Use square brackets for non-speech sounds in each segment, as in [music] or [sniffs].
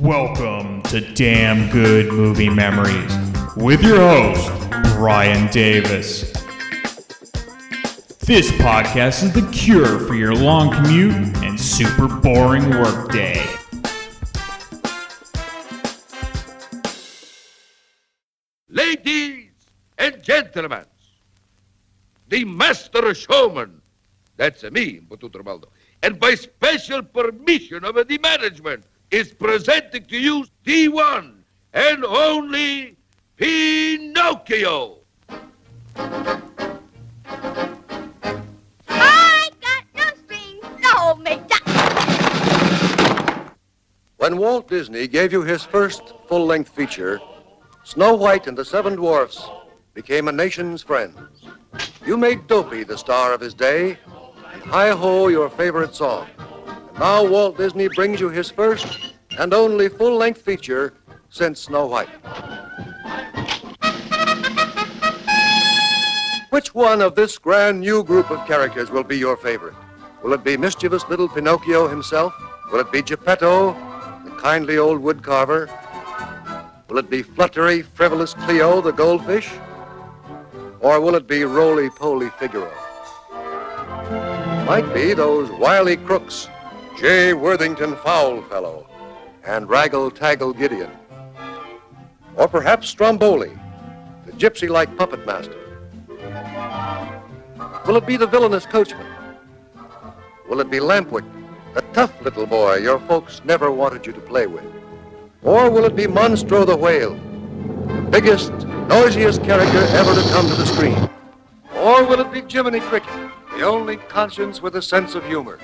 Welcome to Damn Good Movie Memories with your host, Brian Davis. This podcast is the cure for your long commute and super boring workday. Ladies and gentlemen, the master showman, that's me, Bututo Baldo, and by special permission of the management, is presenting to you the one and only Pinocchio. I got no strings, no me When Walt Disney gave you his first full length feature, Snow White and the Seven Dwarfs became a nation's friends. You made Dopey the star of his day, and Hi Ho your favorite song. Now Walt Disney brings you his first and only full length feature since Snow White. Which one of this grand new group of characters will be your favorite? Will it be mischievous little Pinocchio himself? Will it be Geppetto, the kindly old woodcarver? Will it be fluttery, frivolous Cleo, the goldfish? Or will it be roly-poly Figaro? Might be those wily crooks, J. Worthington Foulfellow and Raggle-Taggle Gideon. Or perhaps Stromboli, the gypsy-like puppet master. Will it be the villainous coachman? Will it be Lampwick, the tough little boy your folks never wanted you to play with? Or will it be Monstro the whale, the biggest, noisiest character ever to come to the screen? Or will it be Jiminy Cricket, the only conscience with a sense of humor?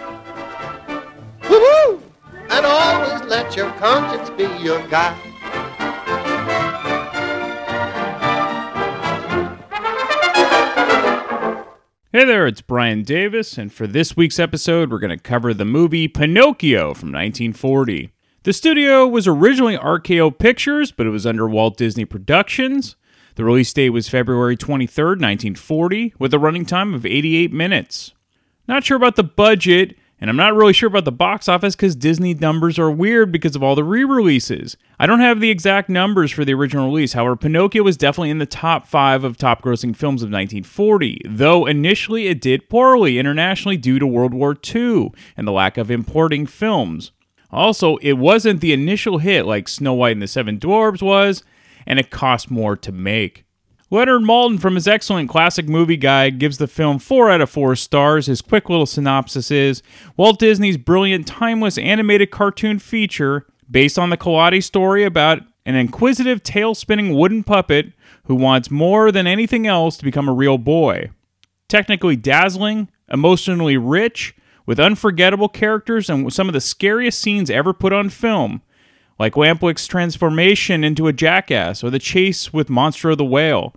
And always let your conscience be your guide. Hey there, it's Brian Davis, and for this week's episode, we're going to cover the movie Pinocchio from 1940. The studio was originally RKO Pictures, but it was under Walt Disney Productions. The release date was February 23rd, 1940, with a running time of 88 minutes. Not sure about the budget, and I'm not really sure about the box office because Disney numbers are weird because of all the re releases. I don't have the exact numbers for the original release, however, Pinocchio was definitely in the top five of top grossing films of 1940, though initially it did poorly internationally due to World War II and the lack of importing films. Also, it wasn't the initial hit like Snow White and the Seven Dwarfs was, and it cost more to make. Leonard Maltin, from his excellent classic movie guide, gives the film 4 out of 4 stars. His quick little synopsis is Walt Disney's brilliant, timeless animated cartoon feature based on the Collodi story about an inquisitive, tail spinning wooden puppet who wants more than anything else to become a real boy. Technically dazzling, emotionally rich, with unforgettable characters and some of the scariest scenes ever put on film like Lampwick's transformation into a jackass or the chase with Monstro the Whale.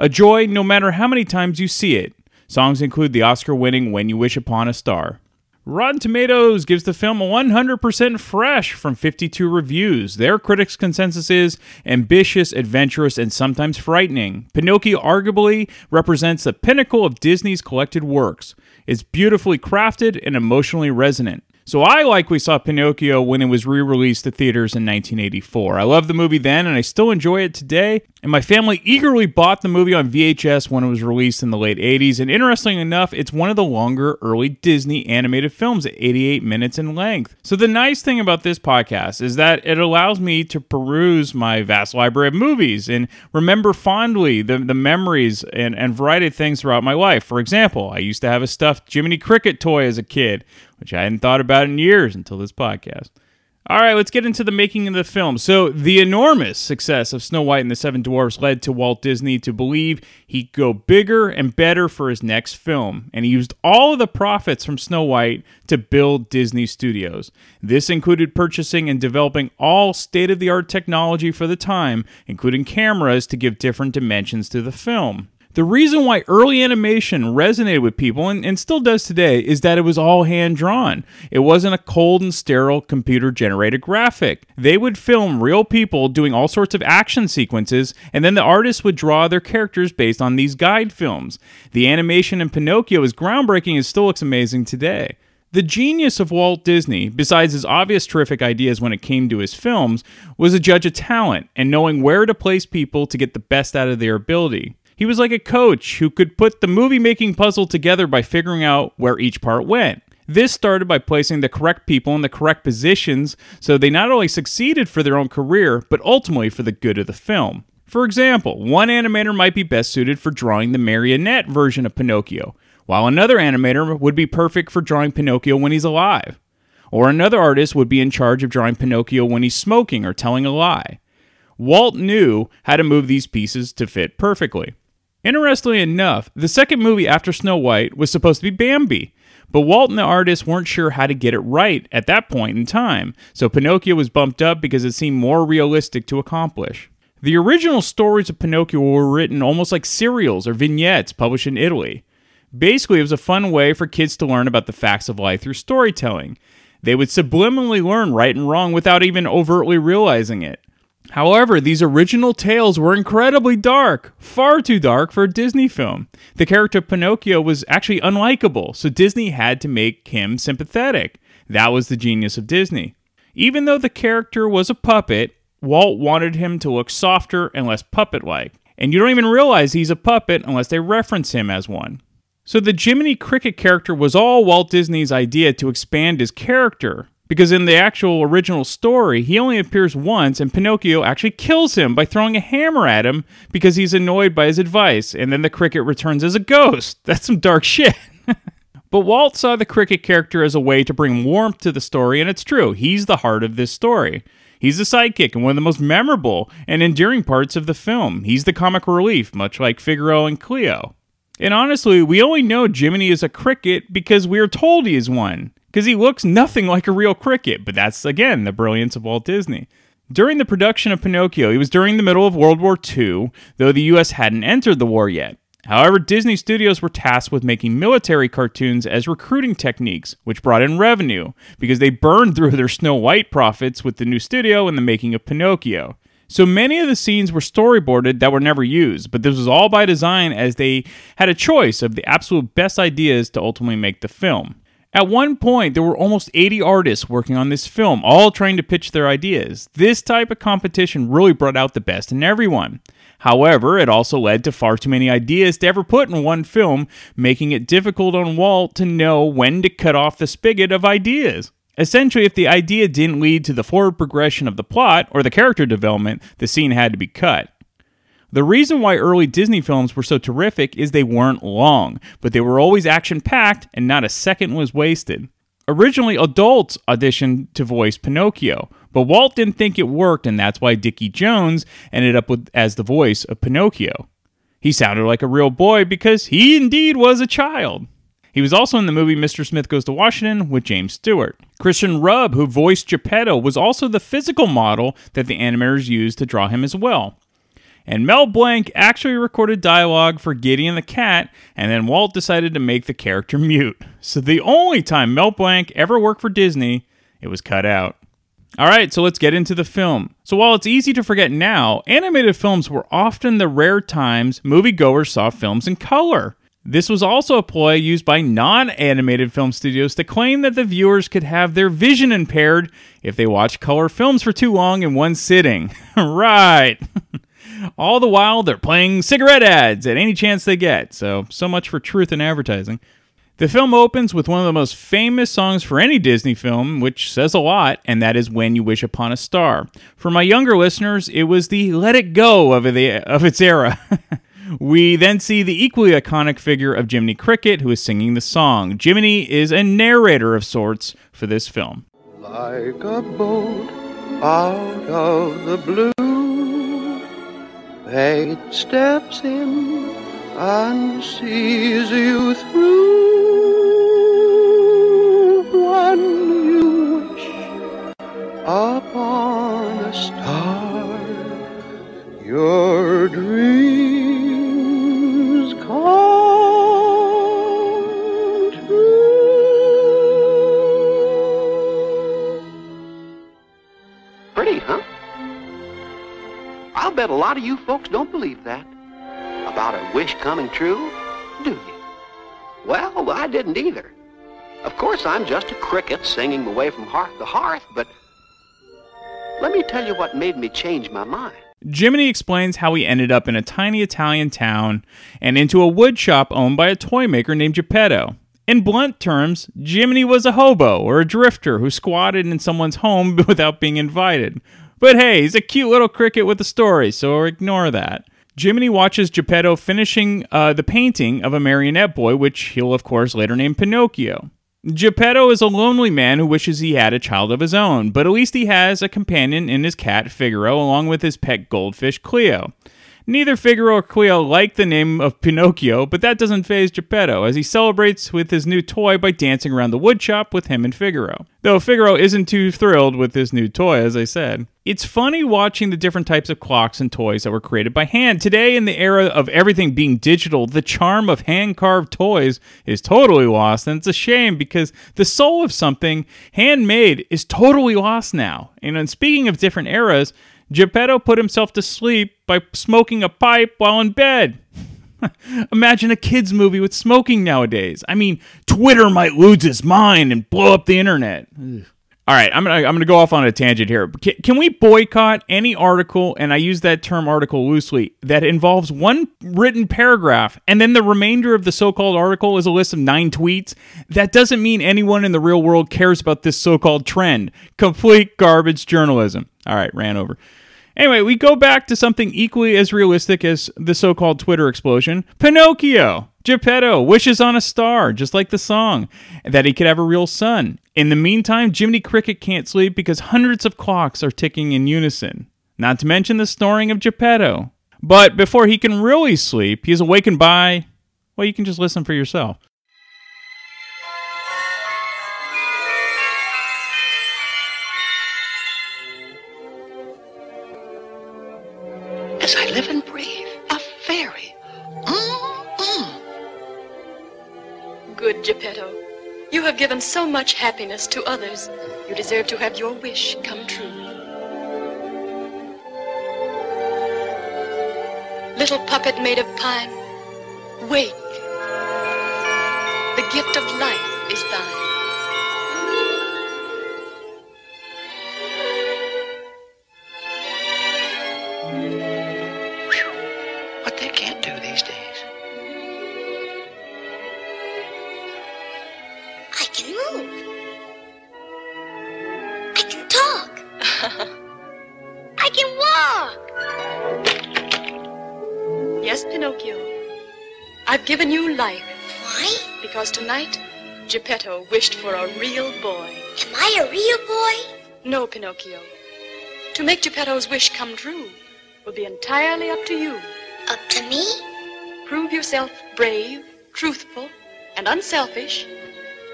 A joy no matter how many times you see it. Songs include the Oscar winning When You Wish Upon a Star. Rotten Tomatoes gives the film a 100% fresh from 52 reviews. Their critics' consensus is ambitious, adventurous, and sometimes frightening. Pinocchio arguably represents the pinnacle of Disney's collected works. It's beautifully crafted and emotionally resonant. So I like we saw Pinocchio when it was re-released to theaters in 1984. I loved the movie then and I still enjoy it today. And my family eagerly bought the movie on VHS when it was released in the late 80s. And interestingly enough, it's one of the longer early Disney animated films at 88 minutes in length. So the nice thing about this podcast is that it allows me to peruse my vast library of movies and remember fondly the, the memories and, and variety of things throughout my life. For example, I used to have a stuffed Jiminy Cricket toy as a kid, which I hadn't thought about in years until this podcast. All right, let's get into the making of the film. So, the enormous success of Snow White and the Seven Dwarfs led to Walt Disney to believe he'd go bigger and better for his next film, and he used all of the profits from Snow White to build Disney Studios. This included purchasing and developing all state of the art technology for the time, including cameras to give different dimensions to the film. The reason why early animation resonated with people, and, and, still does today, is that it was all hand drawn. It wasn't a cold and sterile computer generated graphic. They would film real people doing all sorts of action sequences, and then the artists would draw their characters based on these guide films. The animation in Pinocchio is groundbreaking and still looks amazing today. The genius of Walt Disney, besides his obvious terrific ideas when it came to his films, was a judge of talent and knowing where to place people to get the best out of their ability. He was like a coach who could put the movie making puzzle together by figuring out where each part went. This started by placing the correct people in the correct positions so they not only succeeded for their own career, but ultimately for the good of the film. For example, one animator might be best suited for drawing the marionette version of Pinocchio, while another animator would be perfect for drawing Pinocchio when he's alive. Or another artist would be in charge of drawing Pinocchio when he's smoking or telling a lie. Walt knew how to move these pieces to fit perfectly. Interestingly enough, the second movie after Snow White was supposed to be Bambi, but Walt and the artist weren't sure how to get it right at that point in time, so Pinocchio was bumped up because it seemed more realistic to accomplish. The original stories of Pinocchio were written almost like serials or vignettes published in Italy. Basically, it was a fun way for kids to learn about the facts of life through storytelling. They would subliminally learn right and wrong without even overtly realizing it. However, these original tales were incredibly dark, far too dark for a Disney film. The character Pinocchio was actually unlikable, so Disney had to make him sympathetic. That was the genius of Disney. Even though the character was a puppet, Walt wanted him to look softer and less puppet like. And you don't even realize he's a puppet unless they reference him as one. So the Jiminy Cricket character was all Walt Disney's idea to expand his character. Because in the actual original story, he only appears once, and Pinocchio actually kills him by throwing a hammer at him because he's annoyed by his advice, and then the cricket returns as a ghost. [laughs] That's some dark shit. [laughs] but Walt saw the cricket character as a way to bring warmth to the story, and it's true, he's the heart of this story. He's the sidekick and one of the most memorable and endearing parts of the film. He's the comic relief, much like Figaro and Cleo. And honestly, we only know Jiminy is a cricket because we are told he is one, because he looks nothing like a real cricket, but that's, again, the brilliance of Walt Disney. During the production of Pinocchio, he was during the middle of World War II, though the US hadn't entered the war yet. However, Disney Studios were tasked with making military cartoons as recruiting techniques, which brought in revenue, because they burned through their Snow White profits with the new studio and the making of Pinocchio. So many of the scenes were storyboarded that were never used, but this was all by design as they had a choice of the absolute best ideas to ultimately make the film. At one point, there were almost 80 artists working on this film, all trying to pitch their ideas. This type of competition really brought out the best in everyone. However, it also led to far too many ideas to ever put in one film, making it difficult on Walt to know when to cut off the spigot of ideas. Essentially, if the idea didn't lead to the forward progression of the plot or the character development, the scene had to be cut. The reason why early Disney films were so terrific is they weren't long, but they were always action packed and not a second was wasted. Originally, adults auditioned to voice Pinocchio, but Walt didn't think it worked, and that's why Dickie Jones ended up with, as the voice of Pinocchio. He sounded like a real boy because he indeed was a child. He was also in the movie Mr. Smith Goes to Washington with James Stewart. Christian Rub, who voiced Geppetto, was also the physical model that the animators used to draw him as well. And Mel Blanc actually recorded dialogue for Gideon the Cat, and then Walt decided to make the character mute. So the only time Mel Blanc ever worked for Disney, it was cut out. All right, so let's get into the film. So while it's easy to forget now, animated films were often the rare times moviegoers saw films in color. This was also a ploy used by non animated film studios to claim that the viewers could have their vision impaired if they watched color films for too long in one sitting. [laughs] right. [laughs] All the while, they're playing cigarette ads at any chance they get. So, so much for truth in advertising. The film opens with one of the most famous songs for any Disney film, which says a lot, and that is When You Wish Upon a Star. For my younger listeners, it was the Let It Go of, the, of its era. [laughs] we then see the equally iconic figure of Jiminy Cricket, who is singing the song. Jiminy is a narrator of sorts for this film. Like a boat out of the blue, fate steps in and sees you through. When you wish upon a star, your dreams I'll bet a lot of you folks don't believe that. About a wish coming true, do you? Well, I didn't either. Of course, I'm just a cricket singing away from hearth to hearth, but let me tell you what made me change my mind. Jiminy explains how he ended up in a tiny Italian town and into a wood shop owned by a toy maker named Geppetto. In blunt terms, Jiminy was a hobo or a drifter who squatted in someone's home [laughs] without being invited. But hey, he's a cute little cricket with a story, so ignore that. Jiminy watches Geppetto finishing uh, the painting of a marionette boy, which he'll of course later name Pinocchio. Geppetto is a lonely man who wishes he had a child of his own, but at least he has a companion in his cat Figaro along with his pet goldfish Cleo. Neither Figaro or Cleo like the name of Pinocchio, but that doesn't faze Geppetto as he celebrates with his new toy by dancing around the woodshop with him and Figaro. Though Figaro isn't too thrilled with this new toy, as I said. It's funny watching the different types of clocks and toys that were created by hand. Today, in the era of everything being digital, the charm of hand carved toys is totally lost, and it's a shame because the soul of something handmade is totally lost now. And uh, speaking of different eras, Geppetto put himself to sleep by smoking a pipe while in bed. [laughs] Imagine a kids' movie with smoking nowadays. I mean, Twitter might lose its mind and blow up the internet. Ugh. All right, I'm gonna I'm gonna go off on a tangent here. Can, can we boycott any article, and I use that term article loosely, that involves one written paragraph, and then the remainder of the so-called article is a list of nine tweets? That doesn't mean anyone in the real world cares about this so-called trend. Complete garbage journalism. All right, ran over. Anyway, we go back to something equally as realistic as the so called Twitter explosion Pinocchio. Geppetto wishes on a star, just like the song, that he could have a real son. In the meantime, Jiminy Cricket can't sleep because hundreds of clocks are ticking in unison. Not to mention the snoring of Geppetto. But before he can really sleep, he's awakened by. Well, you can just listen for yourself. Have given so much happiness to others. You deserve to have your wish come true. Little puppet made of pine, wake. The gift of life is thine. Because tonight Geppetto wished for a real boy. Am I a real boy? No, Pinocchio. To make Geppetto's wish come true will be entirely up to you. Up to me? Prove yourself brave, truthful, and unselfish,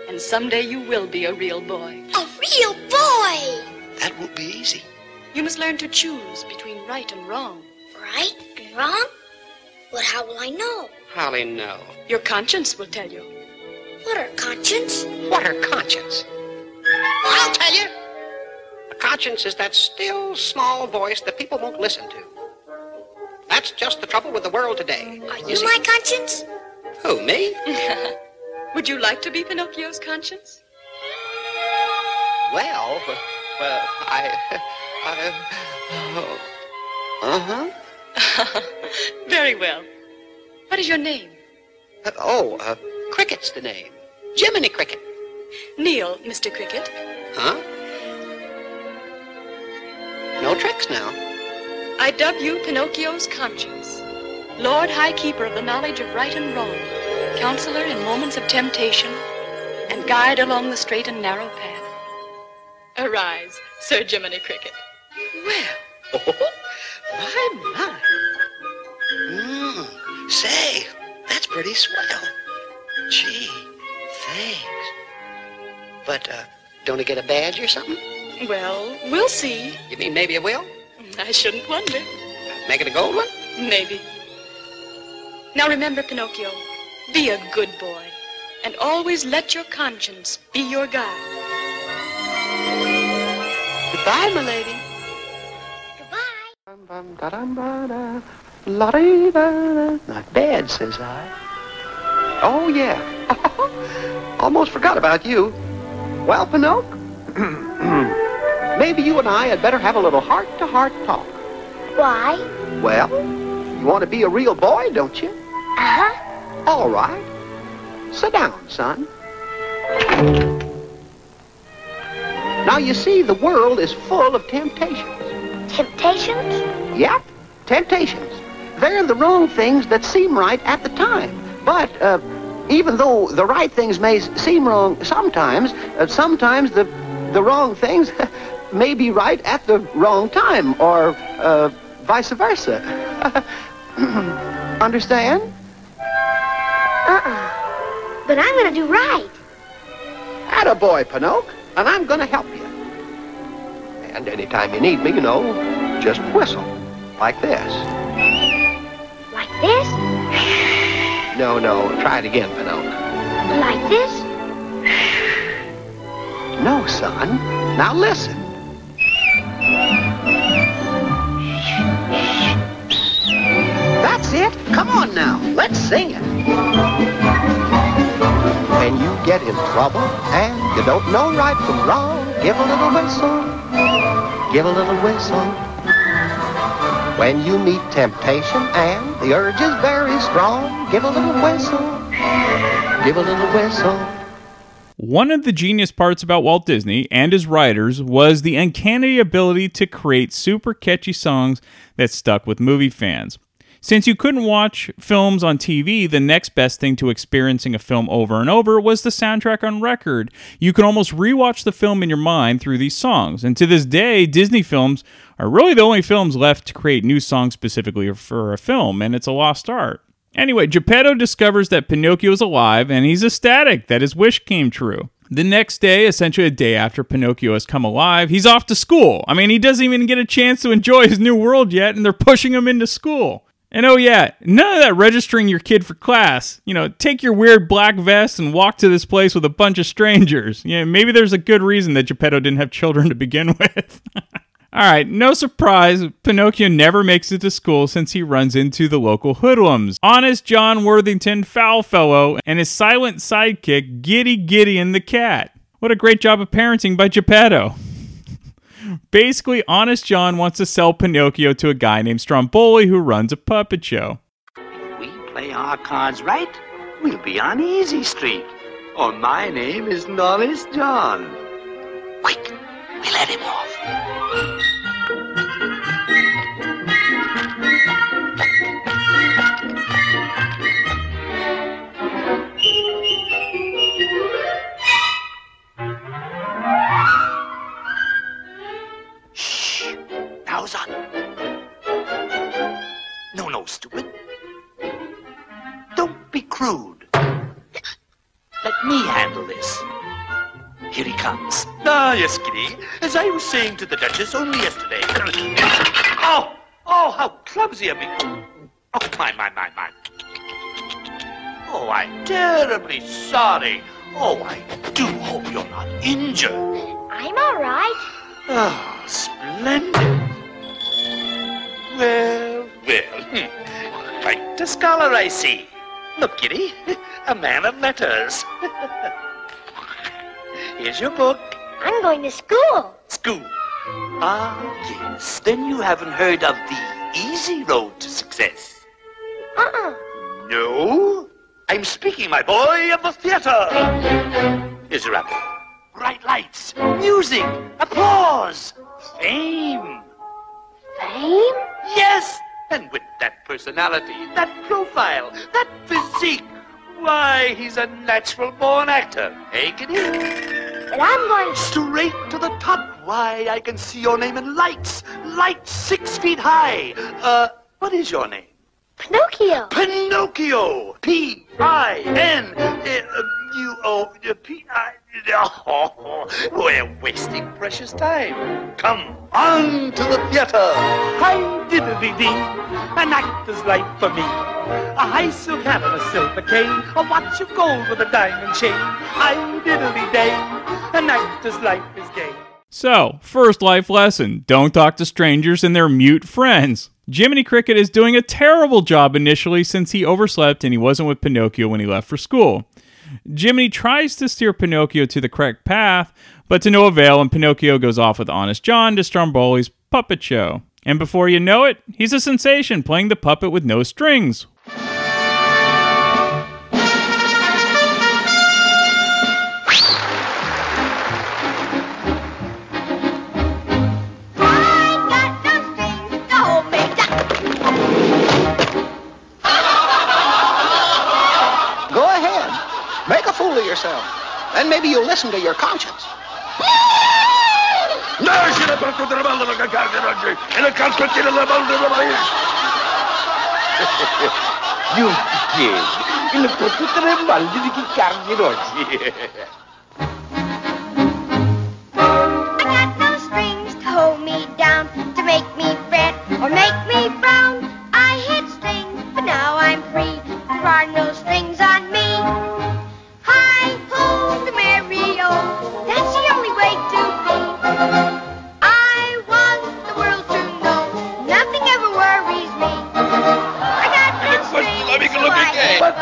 and someday you will be a real boy. A real boy! That won't be easy. You must learn to choose between right and wrong. Right and wrong? But how will I know? Holly, no. Your conscience will tell you. What are conscience? What are conscience? I'll tell you. A conscience is that still, small voice that people won't listen to. That's just the trouble with the world today. Are You my conscience? Who, me? [laughs] Would you like to be Pinocchio's conscience? Well, well, I, [laughs] I, uh huh. [laughs] Very well. What is your name? Uh, oh, uh, Cricket's the name. Jiminy Cricket. Kneel, Mr. Cricket. Huh? No tricks now. I dub you Pinocchio's conscience. Lord High Keeper of the knowledge of right and wrong, counselor in moments of temptation, and guide along the straight and narrow path. Arise, Sir Jiminy Cricket. Well, my, my. Mm, say, that's pretty swell. Gee, thanks. But, uh, don't I get a badge or something? Well, we'll see. You mean maybe I will? I shouldn't wonder. Make it a gold one? Maybe. Now remember, Pinocchio, be a good boy, and always let your conscience be your guide. Goodbye, my lady. Goodbye. Not bad, says I. Oh, yeah. [laughs] Almost forgot about you. Well, Pinocchio, [clears throat] maybe you and I had better have a little heart-to-heart talk. Why? Well, you want to be a real boy, don't you? Uh-huh. All right. Sit down, son. Now, you see, the world is full of temptations. Temptations? Yep, temptations. They're the wrong things that seem right at the time. But uh, even though the right things may seem wrong sometimes, uh, sometimes the, the wrong things [laughs] may be right at the wrong time, or uh, vice versa. [laughs] Understand? Uh-uh. But I'm gonna do right. Attaboy, Pinocchio, and I'm going to help you. And anytime you need me, you know, just whistle. Like this. Like this? No, no, try it again, Pinocchio. Like this? No, son. Now listen. That's it. Come on now. Let's sing it. When you get in trouble and you don't know right from wrong, give a little whistle. Give a little whistle. When you meet temptation and the urge is very strong, give a little whistle. Give a little whistle. One of the genius parts about Walt Disney and his writers was the uncanny ability to create super catchy songs that stuck with movie fans. Since you couldn't watch films on TV, the next best thing to experiencing a film over and over was the soundtrack on record. You can almost rewatch the film in your mind through these songs. And to this day, Disney films are really the only films left to create new songs specifically for a film, and it's a lost art. Anyway, Geppetto discovers that Pinocchio is alive and he's ecstatic that his wish came true. The next day, essentially a day after Pinocchio has come alive, he's off to school. I mean, he doesn't even get a chance to enjoy his new world yet, and they're pushing him into school. And oh, yeah, none of that registering your kid for class. You know, take your weird black vest and walk to this place with a bunch of strangers. Yeah, maybe there's a good reason that Geppetto didn't have children to begin [laughs] with. [laughs] All right, no surprise, Pinocchio never makes it to school since he runs into the local hoodlums. Honest John Worthington, Foulfellow, and his silent sidekick, Giddy Gideon the cat. What a great job of parenting by Geppetto. Basically, Honest John wants to sell Pinocchio to a guy named Stromboli who runs a puppet show. If we play our cards right, we'll be on Easy Street. Or my name is Honest John. Quick, we let him off. Now's on. No, no, stupid. Don't be crude. Let me handle this. Here he comes. Ah, yes, Kitty. As I was saying to the Duchess only yesterday. [coughs] oh, oh, how clumsy of me. Oh, my, my, my, my. Oh, I'm terribly sorry. Oh, I do hope you're not injured. I'm all right. Ah, splendid. Well, well. hmm. Quite a scholar, I see. Look, Kitty, [laughs] a man of letters. [laughs] Here's your book. I'm going to school. School. Ah, yes. Then you haven't heard of the easy road to success. Uh-uh. No? I'm speaking, my boy, of the theater. Here's your apple. Bright lights, music, applause, fame. Fame? Yes, and with that personality, that profile, that physique, why, he's a natural born actor. Hey, Kitty? But I'm going Straight to the top. Why, I can see your name in lights, lights six feet high. Uh, what is your name? Pinocchio. Pinocchio. P I N uh, U O P I. Oh, [laughs] we're wasting precious time. Come on to the theater. Hi diddly dee, an actor's life for me. A high silk hat and a silver cane, a watch of gold with a diamond chain. Hi diddly day, an actor's life is gay. So, first life lesson don't talk to strangers and their mute friends. Jiminy Cricket is doing a terrible job initially since he overslept and he wasn't with Pinocchio when he left for school. Jiminy tries to steer Pinocchio to the correct path, but to no avail, and Pinocchio goes off with Honest John to Stromboli's puppet show. And before you know it, he's a sensation playing the puppet with no strings. Maybe you'll listen to your conscience. Nasce la battuta della balla che cade oggi e la calcettina della balla della maíz. Io ti chiedo, il battuta della balla di chi cade oggi? I got no strings to hold me down, to make me fret or make me frown. I hit strings, but now I'm free. There are no strings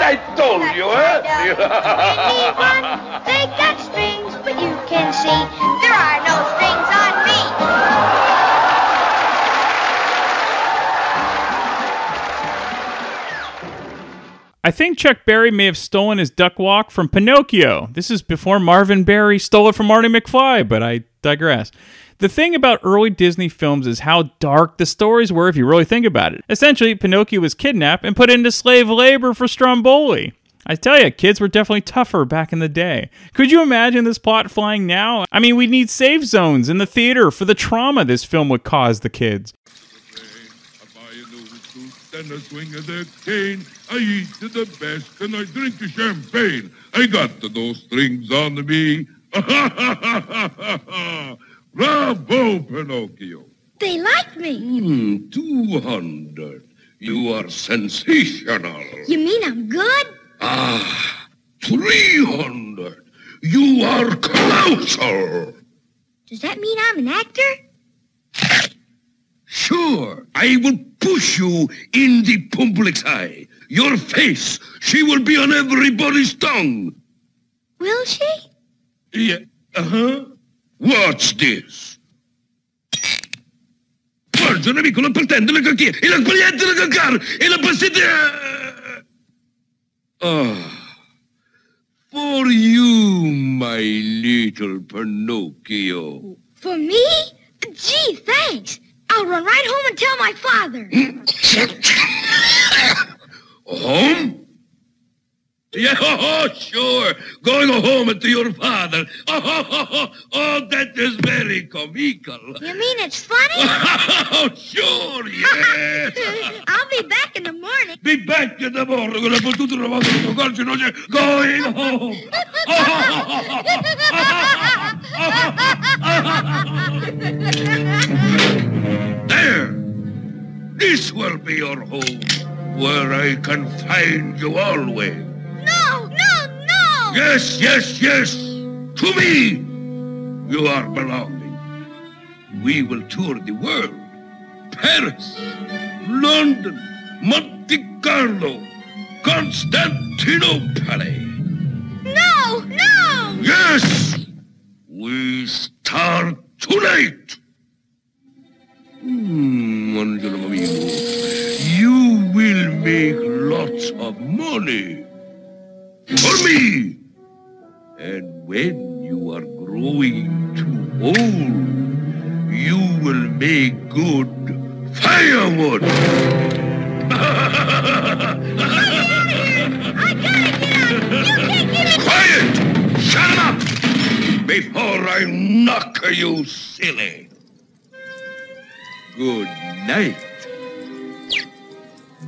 I told you, [laughs] Anyone, eh? they got strings, but you can see there are no strings on me. I think Chuck Berry may have stolen his duck walk from Pinocchio. This is before Marvin Berry stole it from Marty McFly, but I digress. The thing about early Disney films is how dark the stories were if you really think about it. Essentially, Pinocchio was kidnapped and put into slave labor for Stromboli. I tell you, kids were definitely tougher back in the day. Could you imagine this plot flying now? I mean, we'd need safe zones in the theater for the trauma this film would cause the kids. And a swing of the cane. I eat the best and I drink the champagne. I got those strings on me. [laughs] Bravo, Pinocchio. They like me. Hmm, 200. You are sensational. You mean I'm good? Ah, 300. You are colossal. Does that mean I'm an actor? Sure, I will push you in the public's eye. Your face, she will be on everybody's tongue. Will she? Yeah, uh-huh. Watch this. Guarda, un amico, la partente, la cacchia, e la sbagliata, la caccar, e la passata... Ah, for you, my little Pinocchio. For me? Gee, thanks. I'll run right home and tell my father. [laughs] Home? Yeah, oh, sure. Going home to your father. Oh, oh, oh, oh, oh, that is very comical. You mean it's funny? Oh, sure, yes. I'll be back in the morning. Be back in the morning la battuta trovata nel tuo calcio, non c'è- Going home. There. This will be your home, where I can find you always. Yes, yes, yes. To me, you are belonging. We will tour the world. Paris, London, Monte Carlo, Constantinople. No, no! Yes, we start tonight. Hmm, Angelo amigo, you will make lots of money for me. And when you are growing too old, you will make good firewood. [laughs] Quiet! Shut up! Before I knock you silly. Good night,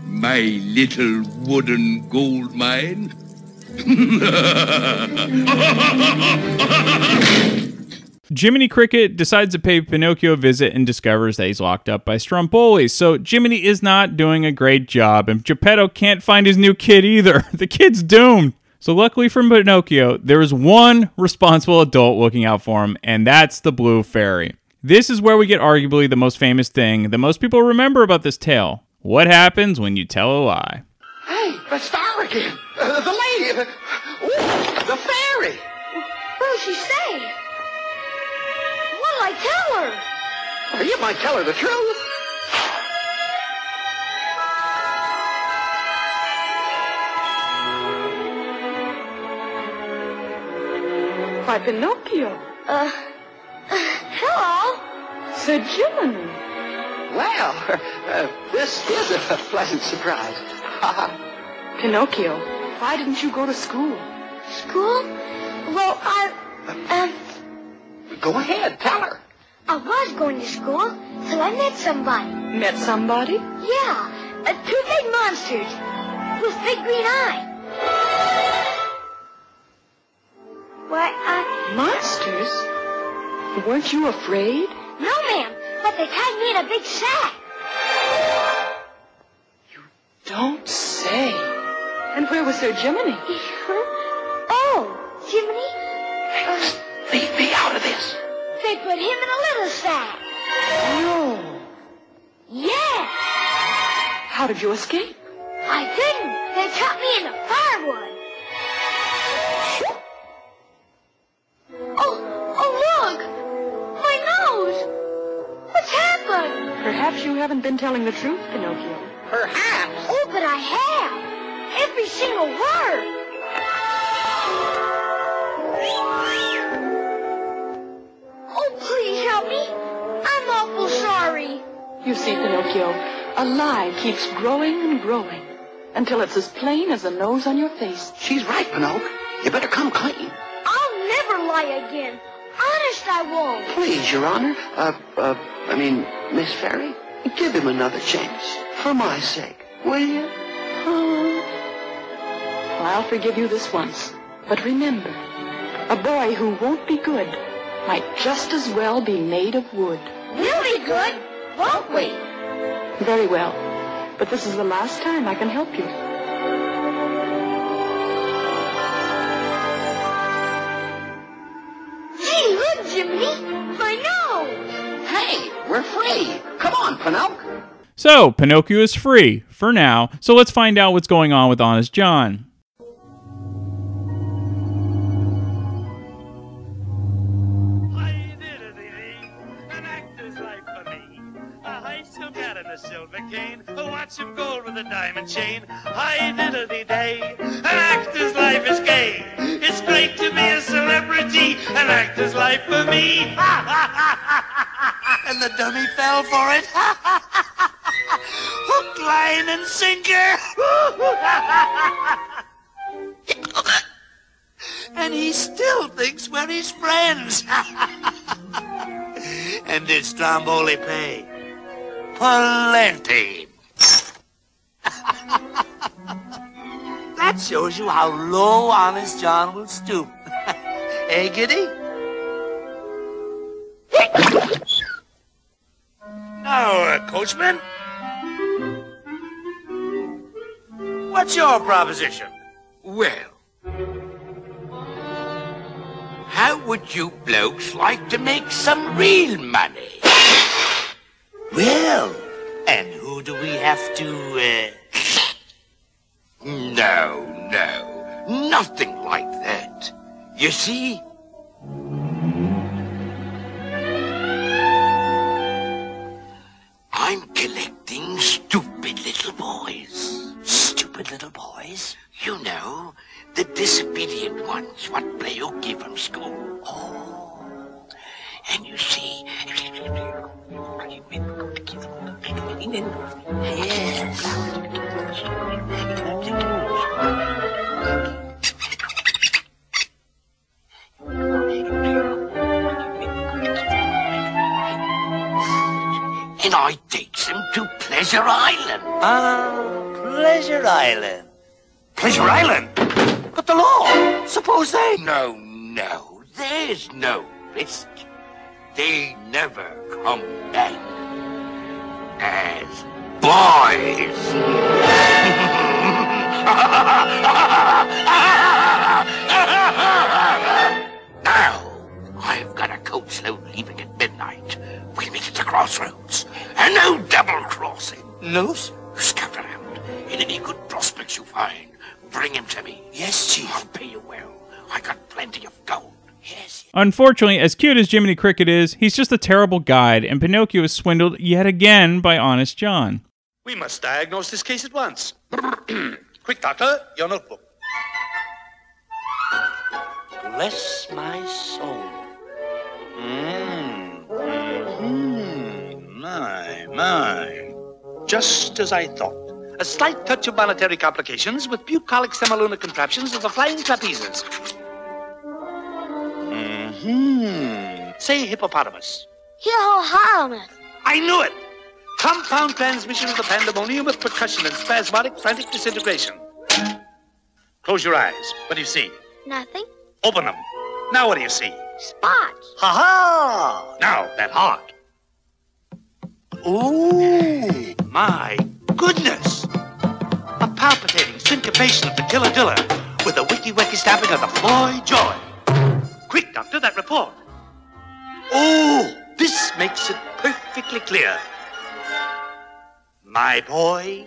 my little wooden gold mine. [laughs] Jiminy Cricket decides to pay Pinocchio a visit and discovers that he's locked up by Stromboli. So Jiminy is not doing a great job, and Geppetto can't find his new kid either. [laughs] The kid's doomed. So luckily for Pinocchio, there is one responsible adult looking out for him, and that's the Blue Fairy. This is where we get arguably the most famous thing that most people remember about this tale. What happens when you tell a lie? Hey, the star again. Uh, the lady. The, ooh. The fairy. What does she say? What'll I tell her? Well, you might tell her the truth. Why, Pinocchio. Uh, hello. Sir Jiminy. Well, [laughs] uh, this is a pleasant surprise. Pinocchio, why didn't you go to school? School? Well, I, um, Go ahead, tell her. I was going to school till I met somebody. Met somebody? Yeah, uh, two big monsters with big green eyes. Why, I... Monsters? Weren't you afraid? No, ma'am, but they tied me in a big sack. Don't say. And where was Sir Jiminy? [laughs] oh, Jiminy? Uh, Leave me out of this. they put him in a little sack. No. Yeah, How did you escape? I didn't. They trapped me in the firewood. Oh, oh, look! My nose! What's happened? Perhaps you haven't been telling the truth, Pinocchio. Perhaps. Oh, but I have. Every single word. Oh, please help me. I'm awful sorry. You see, Pinocchio, a lie keeps growing and growing until it's as plain as the nose on your face. She's right, Pinocchio. You better come clean. I'll never lie again. Honest, I won't. Please, Your Honor. Uh, uh, I mean, Miss Fairy, give him another chance. For my sake, will you? Well, I'll forgive you this once. But remember, a boy who won't be good might just as well be made of wood. We'll be good, won't we? Very well. But this is the last time I can help you. We're free. Come on, Pinocchio. So, Pinocchio is free, for now, so let's find out what's going on with Honest John. Watch of gold with a diamond chain. Hi-diddly-day, an actor's life is gay. It's great to be a celebrity, an actor's life for me. [laughs] and the dummy fell for it. [laughs] Hook, line, and sinker. [laughs] and he still thinks we're his friends. and did Stromboli pay? Plenty. [laughs] that shows you how low Honest John will stoop. [laughs] eh, Giddy? now, uh, coachman. What's your proposition? Well, how would you blokes like to make some real money? Well, and who do we have to, uh... [sniffs] No, no, nothing like that. You see, I'm collecting stupid little boys. Stupid little boys? You know, the disobedient ones what play hooky from school. Pleasure Island. Ah, Pleasure Island. Pleasure Island? But the law. Suppose they... No, no, there's no risk. They never come back as boys. [laughs] now, I've got a coach load leaving at midnight. We'll meet at the crossroads. And no double crossing. No, sir. Scout around. And any good prospects you find, bring him to me. Yes, Chief. I'll pay you well. I got plenty of gold. Yes. Unfortunately, as cute as Jiminy Cricket is, he's just a terrible guide, and Pinocchio is swindled yet again by Honest John. We must diagnose this case at once. [clears throat] Quick, doctor, your notebook. Bless my soul. Mmm. Mm-hmm. My, my. Just as I thought. A slight touch of monetary complications with bucolic semilunar contraptions of the flying trapezes. Mm-hmm. Say hippopotamus. Hippopotamus. I knew it. Compound transmission of the pandemonium with percussion and spasmodic frantic disintegration. Close your eyes. What do you see? Nothing. Open them. Now what do you see? Spots. Ha ha! Now that heart. Ooh, my goodness! A palpitating syncopation of the killer diller with a wicky wicky stabbing of the Floyd Joy. Quick, doctor, that report. Oh, this makes it perfectly clear. My boy,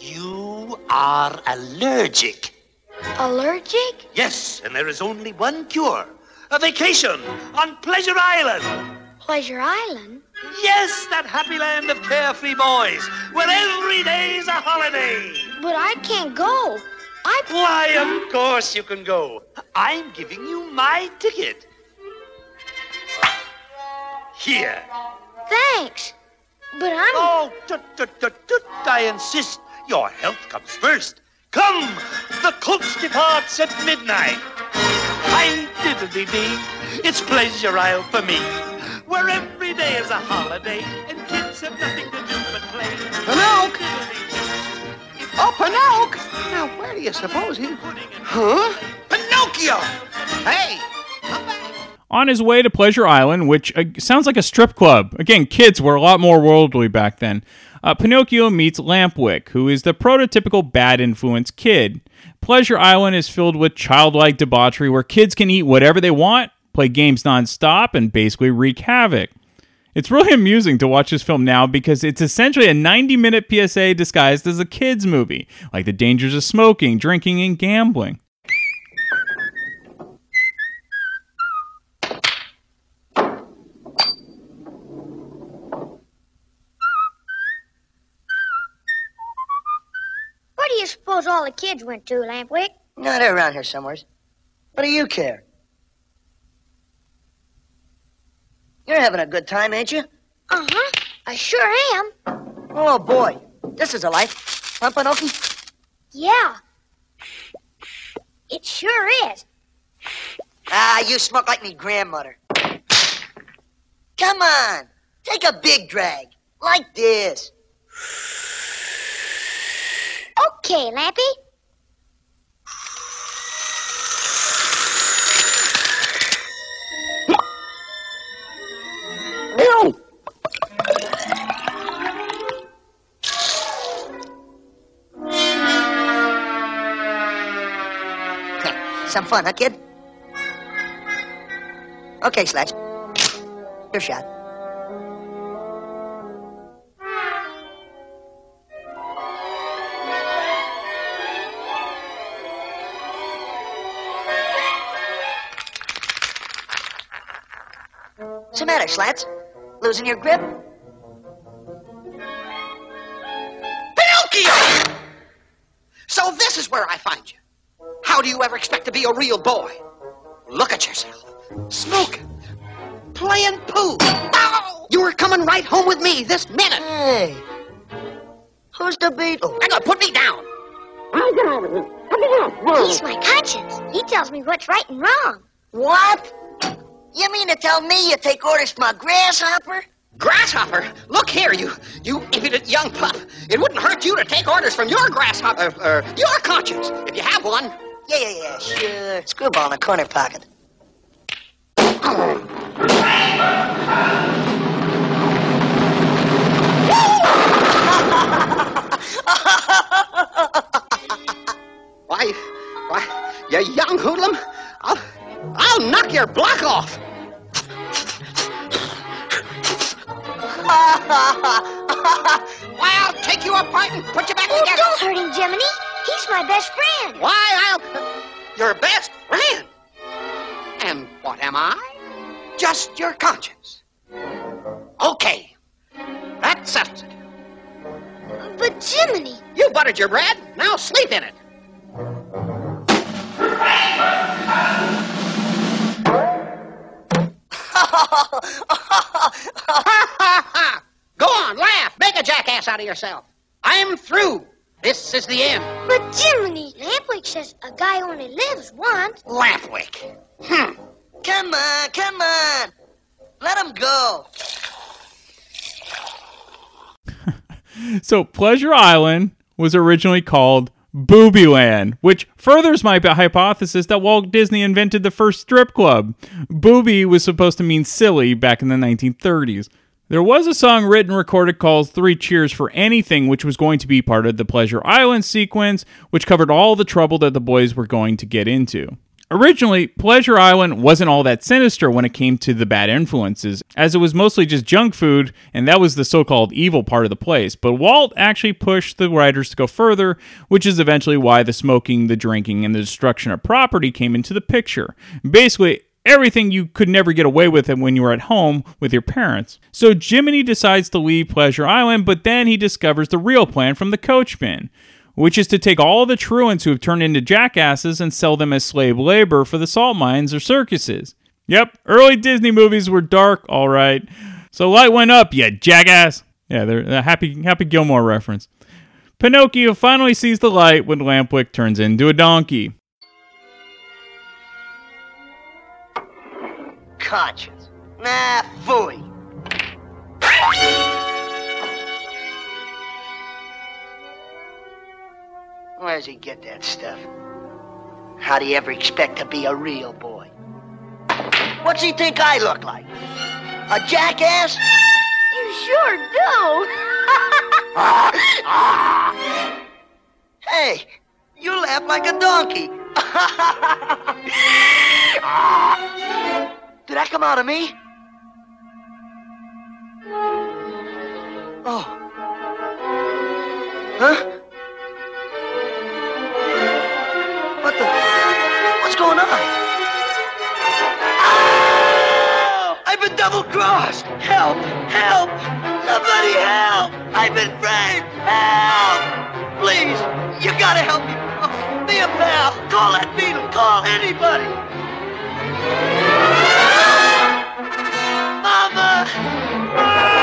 you are allergic. Allergic? Yes, and there is only one cure. A vacation on Pleasure Island. Pleasure Island? Yes, that happy land of carefree boys, where every day's a holiday. But I can't go. I. Why, of course you can go. I'm giving you my ticket. Here. Thanks. But I'm. Oh, tut, tut, tut, tut, I insist. Your health comes first. Come, the coach departs at midnight. I diddly dee. It's Pleasure Isle for me, where every day is a holiday and kids have nothing to do but play. Pinocchio! Diddly-dee. Oh, Pinocchio! Now, where do you suppose he... Huh? Pinocchio! Hey! Come back! On his way to Pleasure Island, which uh, sounds like a strip club. Again, kids were a lot more worldly back then. Uh, Pinocchio meets Lampwick, who is the prototypical bad influence kid. Pleasure Island is filled with childlike debauchery where kids can eat whatever they want, play games nonstop, and basically wreak havoc. It's really [laughs] amusing to watch this film now because it's essentially a 90 minute PSA disguised as a kids' movie, like the dangers of smoking, drinking, and gambling. Where do you suppose all the kids went to, Lampwick? No, they're around here somewhere. What do you care? You're having a good time, ain't you? Uh huh. I sure am. Oh, boy. This is a life. Huh, Pinocchio? Yeah. It sure is. Ah, you smoke like me grandmother. Come on. Take a big drag. Like this. Okay, Lampy. Some fun, huh, kid? Okay, Sledge. Your shot. What's the matter, Slats? Losing your grip? Expect to be a real boy? Look at yourself. Smoking. Playing pool. Ow! You were coming right home with me this minute. Hey. Who's the beetle? Hang on, put me down. Whoa. He's my conscience. He tells me what's right and wrong. What? You mean to tell me you take orders from a grasshopper? Grasshopper? Look here, you you impudent young pup. It wouldn't hurt you to take orders from your grasshopper, uh, uh, your conscience, if you have one. Yeah, yeah, yeah, sure. Screwball in the corner pocket. Why, why, you young hoodlum, I'll, I'll knock your block off. [laughs] Why, I'll take you apart and put you back Oh, together. don't hurt him, Jiminy. He's my best friend. Why, I'll... Your best friend? And what am I? Just your conscience. Okay, that settles it. But Jiminy, You buttered your bread, now sleep in it. [laughs] Go on, laugh. Make a jackass out of yourself. I'm through. This is the end. but Jiminy, Lampwick says a guy only lives once. Lampwick. Hmm. Come on, come on. Let him go. [laughs] So, Pleasure Island was originally called Boobyland, which furthers my hypothesis that Walt Disney invented the first strip club. Booby was supposed to mean silly back in the 1930s. There was a song written recorded called Three Cheers for Anything, which was going to be part of the Pleasure Island sequence, which covered all the trouble that the boys were going to get into. Originally, Pleasure Island wasn't all that sinister when it came to the bad influences, as it was mostly just junk food, and that was the so called evil part of the place. But Walt actually pushed the writers to go further, which is eventually why the smoking, the drinking, and the destruction of property came into the picture. Basically, everything you could never get away with when you were at home with your parents. So Jiminy decides to leave Pleasure Island, but then he discovers the real plan from the coachman which is to take all the truants who have turned into jackasses and sell them as slave labor for the salt mines or circuses. Yep, early Disney movies were dark, all right. So light went up, you jackass. Yeah, they're a happy Happy Gilmore reference. Pinocchio finally sees the light when Lampwick turns into a donkey. Conscience. Nah, phooey. Where's he get that stuff? How do you ever expect to be a real boy? What's he think I look like? A jackass? You sure do. [laughs] Hey, you laugh like a donkey. [laughs] Did that come out of me? Oh. Huh? What the? What's going on? Oh! I've been double crossed! Help! Help! Somebody help! I've been framed! Help! Please, you gotta help me! Oh, be a pal! Call that beetle! Call anybody! ました。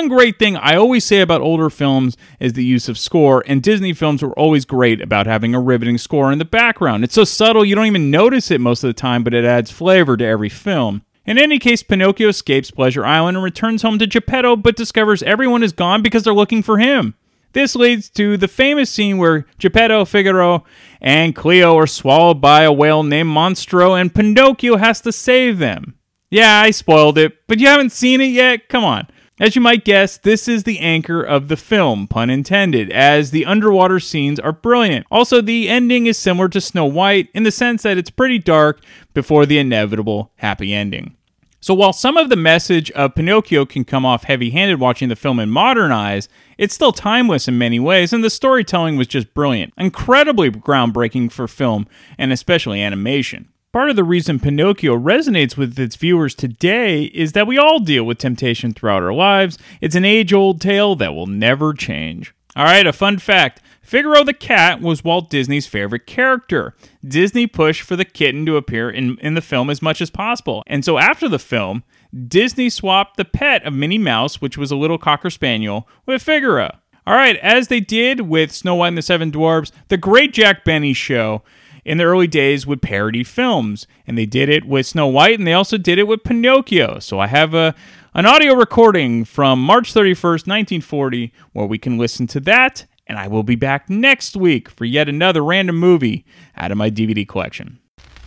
One great thing I always say about older films is the use of score, and Disney films were always great about having a riveting score in the background. It's so subtle you don't even notice it most of the time, but it adds flavor to every film. In any case, Pinocchio escapes Pleasure Island and returns home to Geppetto, but discovers everyone is gone because they're looking for him. This leads to the famous scene where Geppetto, Figaro, and Cleo are swallowed by a whale named Monstro, and Pinocchio has to save them. Yeah, I spoiled it, but you haven't seen it yet? Come on. As you might guess, this is the anchor of the film, pun intended, as the underwater scenes are brilliant. Also, the ending is similar to Snow White in the sense that it's pretty dark before the inevitable happy ending. So, while some of the message of Pinocchio can come off heavy handed watching the film in modern eyes, it's still timeless in many ways, and the storytelling was just brilliant. Incredibly groundbreaking for film, and especially animation. Part of the reason Pinocchio resonates with its viewers today is that we all deal with temptation throughout our lives. It's an age old tale that will never change. All right, a fun fact Figaro the cat was Walt Disney's favorite character. Disney pushed for the kitten to appear in, in the film as much as possible. And so after the film, Disney swapped the pet of Minnie Mouse, which was a little Cocker Spaniel, with Figaro. All right, as they did with Snow White and the Seven Dwarfs, the great Jack Benny show in the early days would parody films. And they did it with Snow White and they also did it with Pinocchio. So I have a an audio recording from March 31st, 1940, where we can listen to that. And I will be back next week for yet another random movie out of my DVD collection.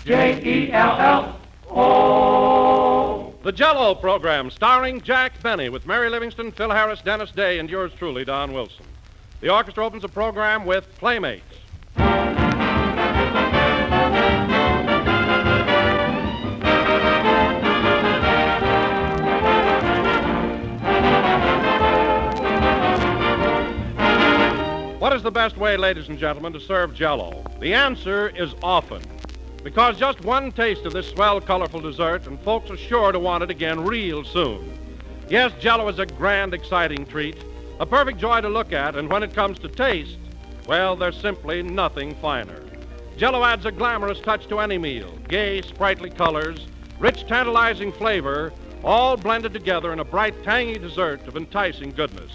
J E L L O. The Jello program starring Jack Benny with Mary Livingstone, Phil Harris, Dennis Day, and yours truly, Don Wilson. The orchestra opens the program with Playmates. What is the best way, ladies and gentlemen, to serve Jello? The answer is often. Because just one taste of this swell, colorful dessert, and folks are sure to want it again real soon. Yes, Jello is a grand, exciting treat, a perfect joy to look at, and when it comes to taste, well, there's simply nothing finer. Jello adds a glamorous touch to any meal gay, sprightly colors, rich, tantalizing flavor, all blended together in a bright, tangy dessert of enticing goodness.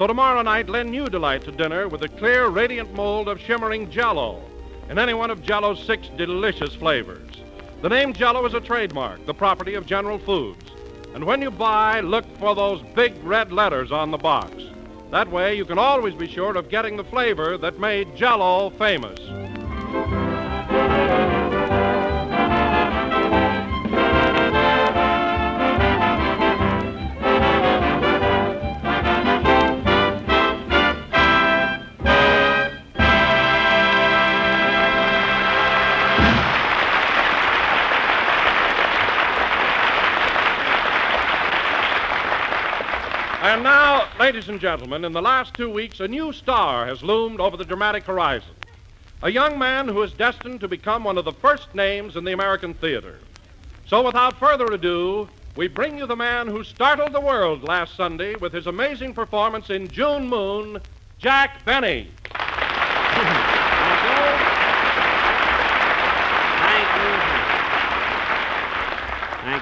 So tomorrow night, lend new delight to dinner with a clear, radiant mold of shimmering Jello in any one of Jello's six delicious flavors. The name Jello is a trademark, the property of General Foods. And when you buy, look for those big red letters on the box. That way, you can always be sure of getting the flavor that made Jello famous. Ladies and gentlemen, in the last two weeks, a new star has loomed over the dramatic horizon. A young man who is destined to become one of the first names in the American theater. So, without further ado, we bring you the man who startled the world last Sunday with his amazing performance in June Moon, Jack Benny. [laughs]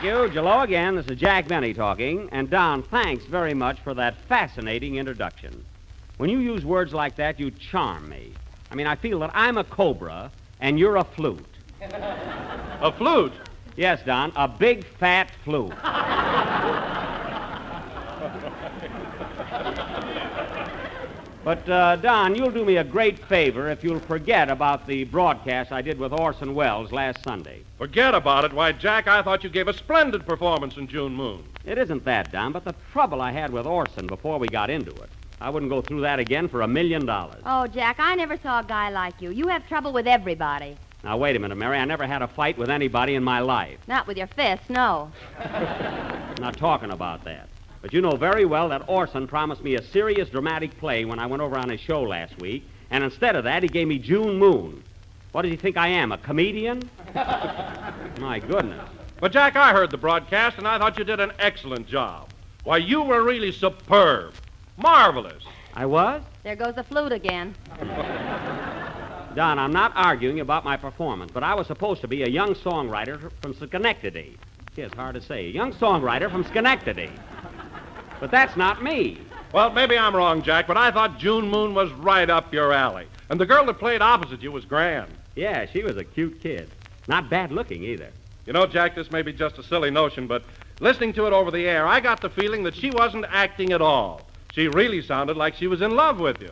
Thank you. Jello again. This is Jack Benny talking. And Don, thanks very much for that fascinating introduction. When you use words like that, you charm me. I mean, I feel that I'm a cobra and you're a flute. A flute? Yes, Don, a big fat flute. [laughs] But, uh, Don, you'll do me a great favor if you'll forget about the broadcast I did with Orson Welles last Sunday. Forget about it. Why, Jack, I thought you gave a splendid performance in June Moon. It isn't that, Don, but the trouble I had with Orson before we got into it. I wouldn't go through that again for a million dollars. Oh, Jack, I never saw a guy like you. You have trouble with everybody. Now, wait a minute, Mary. I never had a fight with anybody in my life. Not with your fists, no. [laughs] I'm not talking about that. But you know very well that Orson promised me a serious dramatic play when I went over on his show last week, and instead of that, he gave me June Moon. What does he think I am, a comedian? [laughs] My goodness. But, Jack, I heard the broadcast, and I thought you did an excellent job. Why, you were really superb. Marvelous. I was? There goes the flute again. [laughs] Don, I'm not arguing about my performance, but I was supposed to be a young songwriter from Schenectady. Gee, it's hard to say. A young songwriter from Schenectady. But that's not me. Well, maybe I'm wrong, Jack, but I thought June Moon was right up your alley. And the girl that played opposite you was grand. Yeah, she was a cute kid. Not bad looking either. You know, Jack, this may be just a silly notion, but listening to it over the air, I got the feeling that she wasn't acting at all. She really sounded like she was in love with you.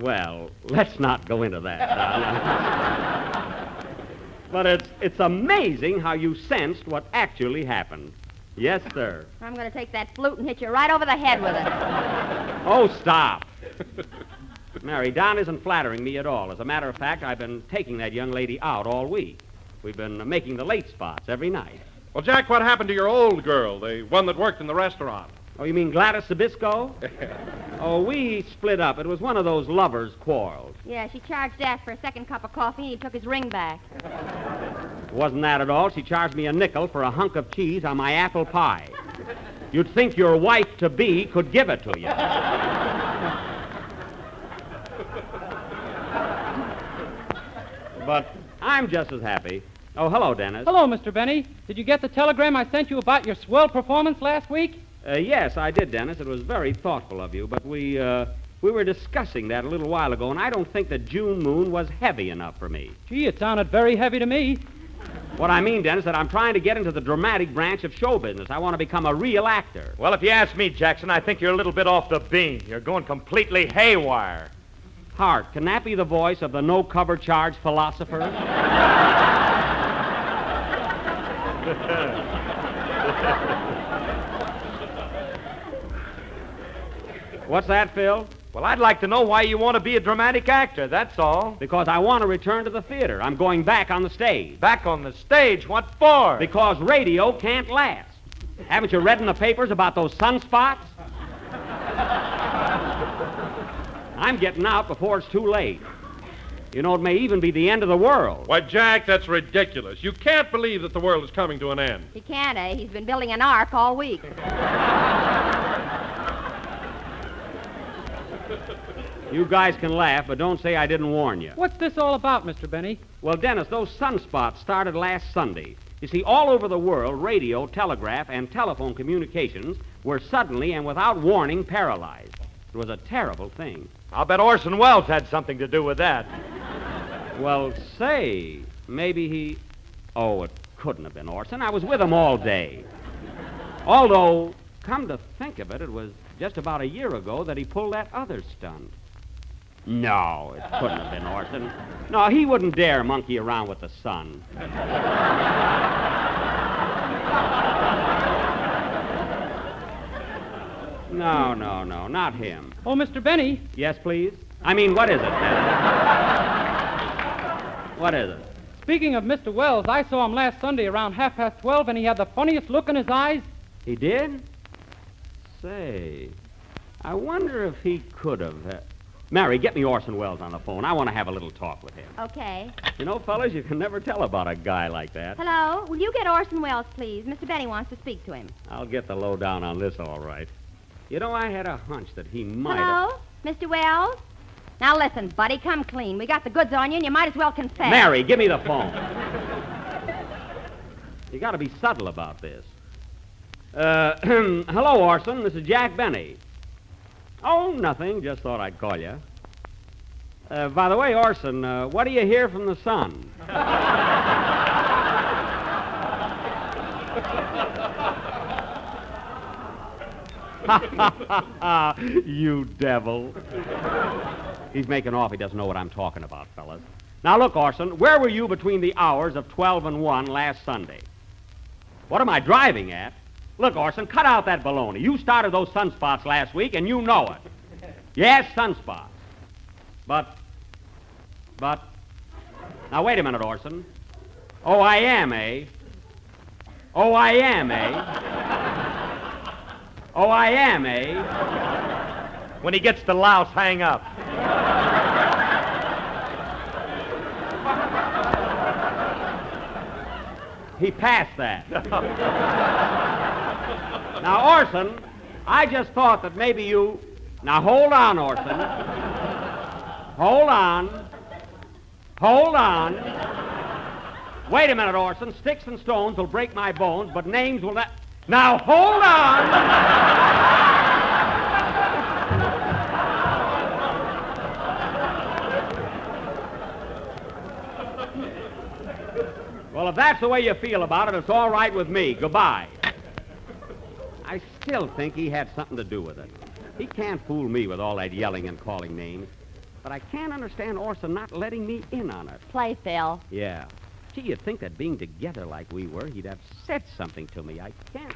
Well, let's not go into that, [laughs] but it's, it's amazing how you sensed what actually happened. Yes, sir. I'm going to take that flute and hit you right over the head with it. Oh, stop. Mary, Don isn't flattering me at all. As a matter of fact, I've been taking that young lady out all week. We've been making the late spots every night. Well, Jack, what happened to your old girl, the one that worked in the restaurant? Oh, you mean Gladys Zybisco? [laughs] oh, we split up. It was one of those lovers' quarrels. Yeah, she charged Dash for a second cup of coffee and he took his ring back. [laughs] Wasn't that at all? She charged me a nickel for a hunk of cheese on my apple pie. [laughs] You'd think your wife to be could give it to you. but I'm just as happy. Oh, hello, Dennis. Hello, Mr. Benny. Did you get the telegram I sent you about your swell performance last week? Uh, yes, I did, Dennis. It was very thoughtful of you, but we, uh, we were discussing that a little while ago, and I don't think the June moon was heavy enough for me. Gee, it sounded very heavy to me. What I mean, Dennis, is that I'm trying to get into the dramatic branch of show business. I want to become a real actor. Well, if you ask me, Jackson, I think you're a little bit off the beam. You're going completely haywire. Hart, can that be the voice of the no cover charge philosopher? [laughs] [laughs] [laughs] What's that, Phil? Well, I'd like to know why you want to be a dramatic actor, that's all. Because I want to return to the theater. I'm going back on the stage. Back on the stage? What for? Because radio can't last. Haven't you read in the papers about those sunspots? I'm getting out before it's too late. You know, it may even be the end of the world. Why, Jack, that's ridiculous. You can't believe that the world is coming to an end. He can't, eh? He's been building an ark all week. [laughs] You guys can laugh, but don't say I didn't warn you. What's this all about, Mr. Benny? Well, Dennis, those sunspots started last Sunday. You see, all over the world, radio, telegraph, and telephone communications were suddenly and without warning paralyzed. It was a terrible thing. I'll bet Orson Welles had something to do with that. Well, say, maybe he. Oh, it couldn't have been Orson. I was with him all day. Although, come to think of it, it was just about a year ago that he pulled that other stunt. No, it couldn't have been Orson. No, he wouldn't dare monkey around with the sun. No, no, no, not him. Oh, Mr. Benny. Yes, please? I mean, what is it? what is it? Speaking of Mr. Welles, I saw him last Sunday around half past twelve, and he had the funniest look in his eyes. He did? Say, I wonder if he could have. Uh... Mary, get me Orson Welles on the phone. I want to have a little talk with him. Okay. You know, fellas, you can never tell about a guy like that. Hello? Will you get Orson Welles, please? Mr. Benny wants to speak to him. I'll get the lowdown on this, all right. You know, I had a hunch that he might. Hello? Mr. Welles? Now listen, buddy, come clean. We got the goods on you, and you might as well confess. Mary, give me the phone. you got to be subtle about this. Uh, [clears throat] hello, Orson. This is Jack Benny. Oh, nothing. Just thought I'd call you. Uh, by the way, Orson, uh, what do you hear from the sun? [laughs] you devil. He's making off. He doesn't know what I'm talking about, fellas. Now, look, Orson, where were you between the hours of 12 and 1 last Sunday? What am I driving at? Look, Orson, cut out that baloney. You started those sunspots last week, and you know it. Yes, sunspots. But, but, now wait a minute, Orson. Oh, I am, eh? Oh, I am, eh? Oh, I am, eh? When he gets the louse, hang up. He passed that. [laughs] now, Orson, I just thought that maybe you. Now, hold on, Orson. Hold on. Hold on. Wait a minute, Orson. Sticks and stones will break my bones, but names will not. Now, hold on. Well, if that's the way you feel about it, it's all right with me. Goodbye still think he had something to do with it. He can't fool me with all that yelling and calling names. But I can't understand Orson not letting me in on it. Play, Phil. Yeah. Gee, you'd think that being together like we were, he'd have said something to me. I can't.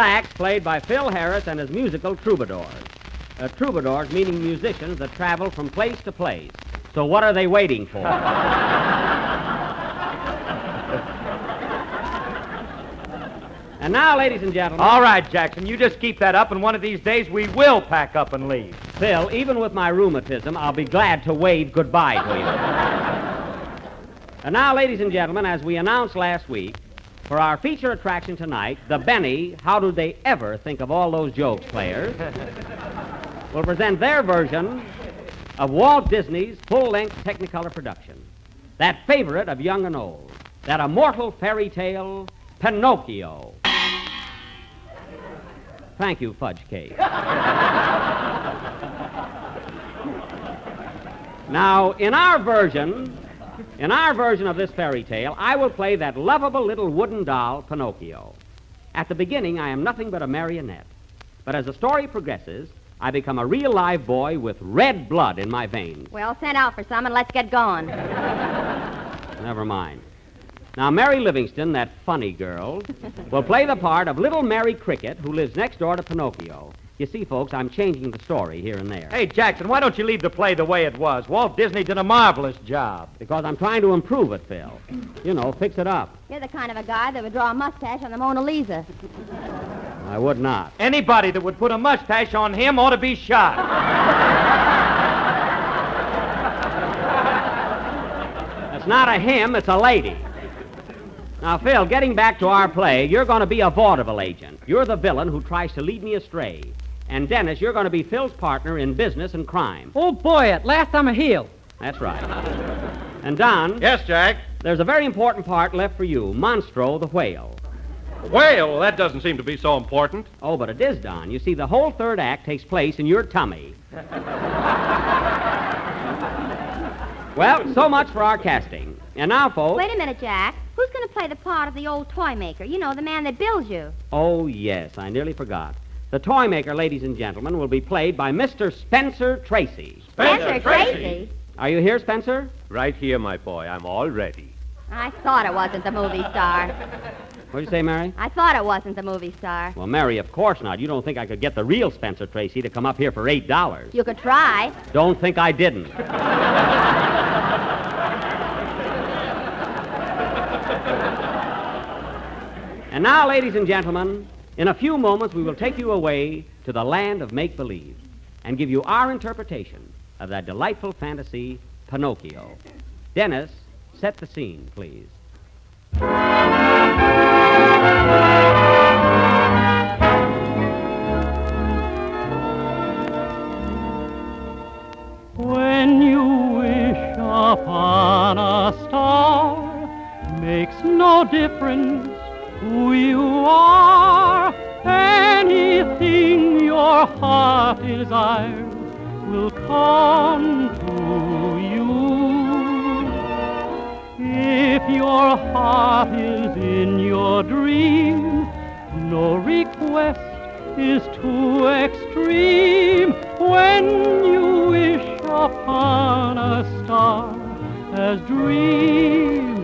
Relax, played by Phil Harris and his musical troubadours. Uh, troubadours meaning musicians that travel from place to place. So what are they waiting for? [laughs] and now, ladies and gentlemen. All right, Jackson, you just keep that up, and one of these days we will pack up and leave. Phil, even with my rheumatism, I'll be glad to wave goodbye to you. [laughs] and now, ladies and gentlemen, as we announced last week, for our feature attraction tonight, the Benny, How Did They Ever Think of All Those Jokes players, [laughs] will present their version of Walt Disney's full length Technicolor production. That favorite of young and old, that immortal fairy tale, Pinocchio. Thank you, Fudge Cake. [laughs] now, in our version, in our version of this fairy tale, I will play that lovable little wooden doll, Pinocchio. At the beginning, I am nothing but a marionette. But as the story progresses, I become a real live boy with red blood in my veins. Well, send out for some and let's get going. [laughs] Never mind. Now, Mary Livingstone, that funny girl, will play the part of little Mary Cricket, who lives next door to Pinocchio. You see, folks, I'm changing the story here and there. Hey, Jackson, why don't you leave the play the way it was? Walt Disney did a marvelous job. Because I'm trying to improve it, Phil. You know, fix it up. You're the kind of a guy that would draw a mustache on the Mona Lisa. I would not. Anybody that would put a mustache on him ought to be shot. It's not a him, it's a lady. Now, Phil, getting back to our play, you're going to be a vaudeville agent. You're the villain who tries to lead me astray. And Dennis, you're going to be Phil's partner in business and crime. Oh, boy, at last I'm a heel. That's right. And Don. Yes, Jack. There's a very important part left for you Monstro the whale. Whale? That doesn't seem to be so important. Oh, but it is, Don. You see, the whole third act takes place in your tummy. well, so much for our casting. And now, folks. Wait a minute, Jack. Who's going to play the part of the old toy maker? You know, the man that builds you. Oh, yes, I nearly forgot. The toy maker, ladies and gentlemen, will be played by Mr. Spencer Tracy. Spencer Tracy? Are you here, Spencer? Right here, my boy. I'm all ready. I thought it wasn't the movie star. What'd you say, Mary? I thought it wasn't the movie star. Well, Mary, of course not. You don't think I could get the real Spencer Tracy to come up here for $8. You could try. Don't think I didn't. [laughs] And now, ladies and gentlemen, in a few moments we will take you away to the land of make believe and give you our interpretation of that delightful fantasy, Pinocchio. Dennis, set the scene, please. When you wish upon a star, makes no difference who you are. Anything your heart desires will come to you. If your heart is in your dream, no request is too extreme when you wish upon a star as dreamers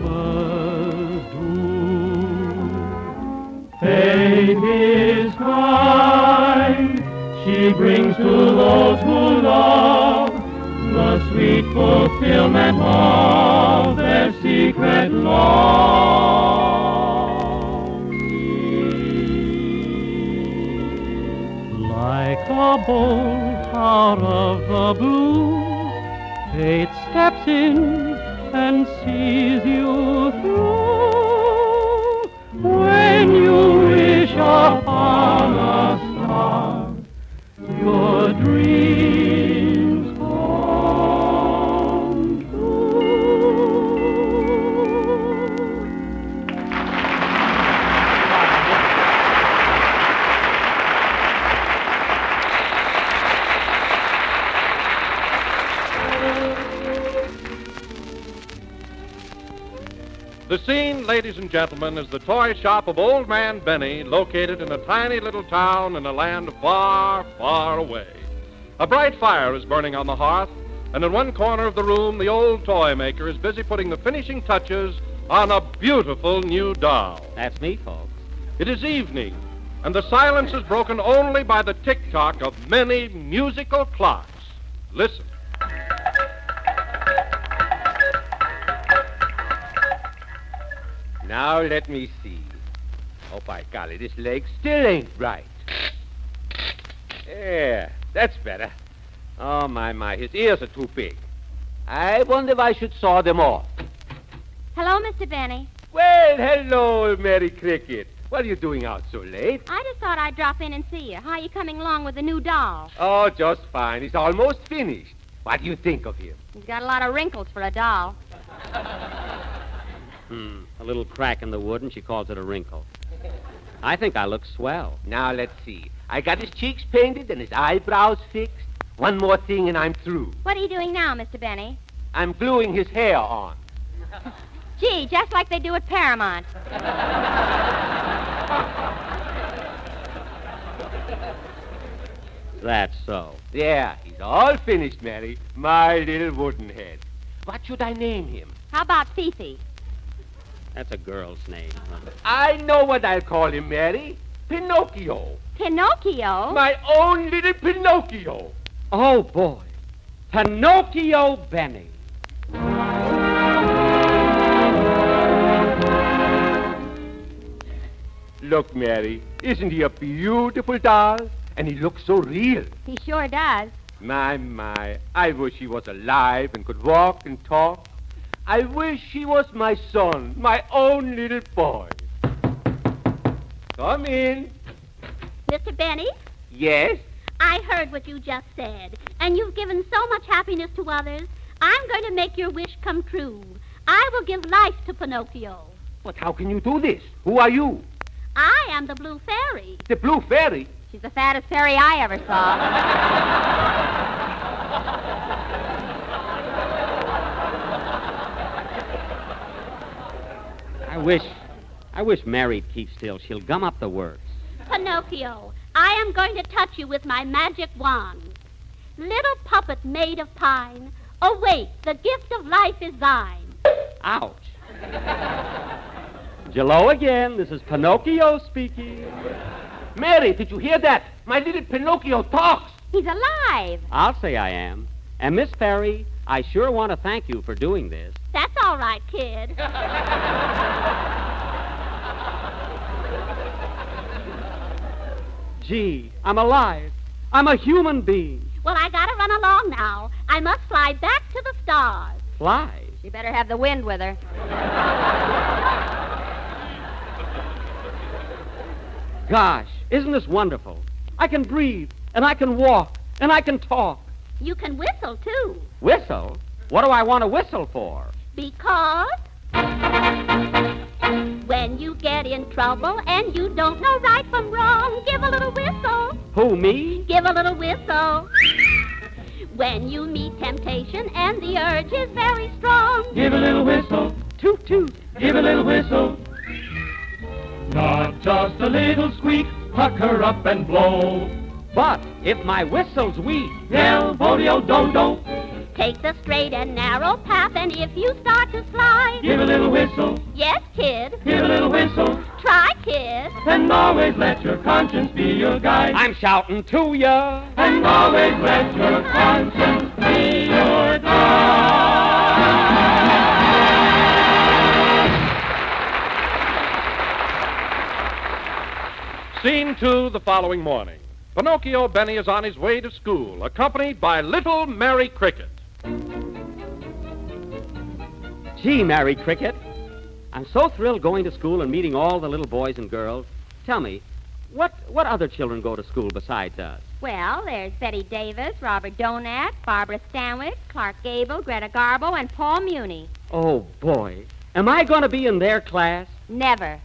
Faith is kind, she brings to those who love the sweet fulfillment of their secret longing. Like a bolt out of the blue, fate steps in and sees you through. When you wish upon a star, your dreams The scene, ladies and gentlemen, is the toy shop of Old Man Benny, located in a tiny little town in a land far, far away. A bright fire is burning on the hearth, and in one corner of the room, the old toy maker is busy putting the finishing touches on a beautiful new doll. That's me, folks. It is evening, And the silence is broken only by the tick tock of many musical clocks. Listen. Now let me see. Oh, by golly, this leg still ain't right. Yeah, that's better. Oh, my, my, his ears are too big. I wonder if I should saw them off. Hello, Mr. Benny. Well, hello, Mary Cricket. What are you doing out so late? I just thought I'd drop in and see you. How are you coming along with the new doll? Oh, just fine. He's almost finished. What do you think of him? He's got a lot of wrinkles for a doll. Hmm. A little crack in the wood, and she calls it a wrinkle. I think I look swell. Now, let's see. I got his cheeks painted and his eyebrows fixed. One more thing and I'm through. What are you doing now, Mr. Benny? I'm gluing his hair on. [laughs] Gee, just like they do at Paramount. [laughs] That's so. Yeah, he's all finished, Mary. My little wooden head. What should I name him? How about Fifi? That's a girl's name. I know what I'll call him, Mary. Pinocchio. Pinocchio? My own little Pinocchio. Oh, boy. Pinocchio Benny. Look, Mary, isn't he a beautiful doll? And he looks so real. He sure does. My, my, I wish he was alive and could walk and talk. I wish he was my son, my own little boy. Come in. Mr. Benny, Yes? I heard what you just said, and you've given so much happiness to others. I'm going to make your wish come true. I will give life to Pinocchio. But how can you do this? Who are you? I am the Blue Fairy. The Blue Fairy? She's the fattest fairy I ever saw. [laughs] I wish. I wish Mary'd keep still. She'll gum up the works. Pinocchio, I am going to touch you with my magic wand. Little puppet made of pine, awake, the gift of life is thine. Ouch. Jello again. This is Pinocchio speaking. Mary, did you hear that? My little Pinocchio talks. He's alive. I'll say I am. And Miss Fairy, I sure want to thank you for doing this. That's all right, kid. [laughs] Gee, I'm alive. I'm a human being. well, I gotta run along now. I must fly back to the stars. Fly. She better have the wind with her. Gosh, isn't this wonderful? I can breathe, and I can walk, and I can talk. You can whistle, too, Whistle? What do I want to whistle for? Because when you get in trouble and you don't know right from wrong, give a little whistle. Who, me? Give a little whistle. When you meet temptation and the urge is very strong, Give a little whistle. Toot toot. Give a little whistle. Not just a little squeak. Pucker up and blow. But if my whistle's weak, Yell, Bodeo, don't, do. Take the straight and narrow path, and if you start to slide, Give a little whistle. yes, kid, Give a little whistle. try, kid. And always let your conscience be your guide. I'm shouting to ya. And always let your conscience be your guide. Scene two the following morning. Pinocchio Benny is on his way to school, accompanied by little Mary Cricket. Gee, Mary Cricket. I'm so thrilled going to school and meeting all the little boys and girls. Tell me, what what other children go to school besides us? Well, there's Bette Davis, Robert Donat, Barbara Stanwyck, Clark Gable, Greta Garbo, and Paul Muni. Oh boy, am I going to be in their class? Never.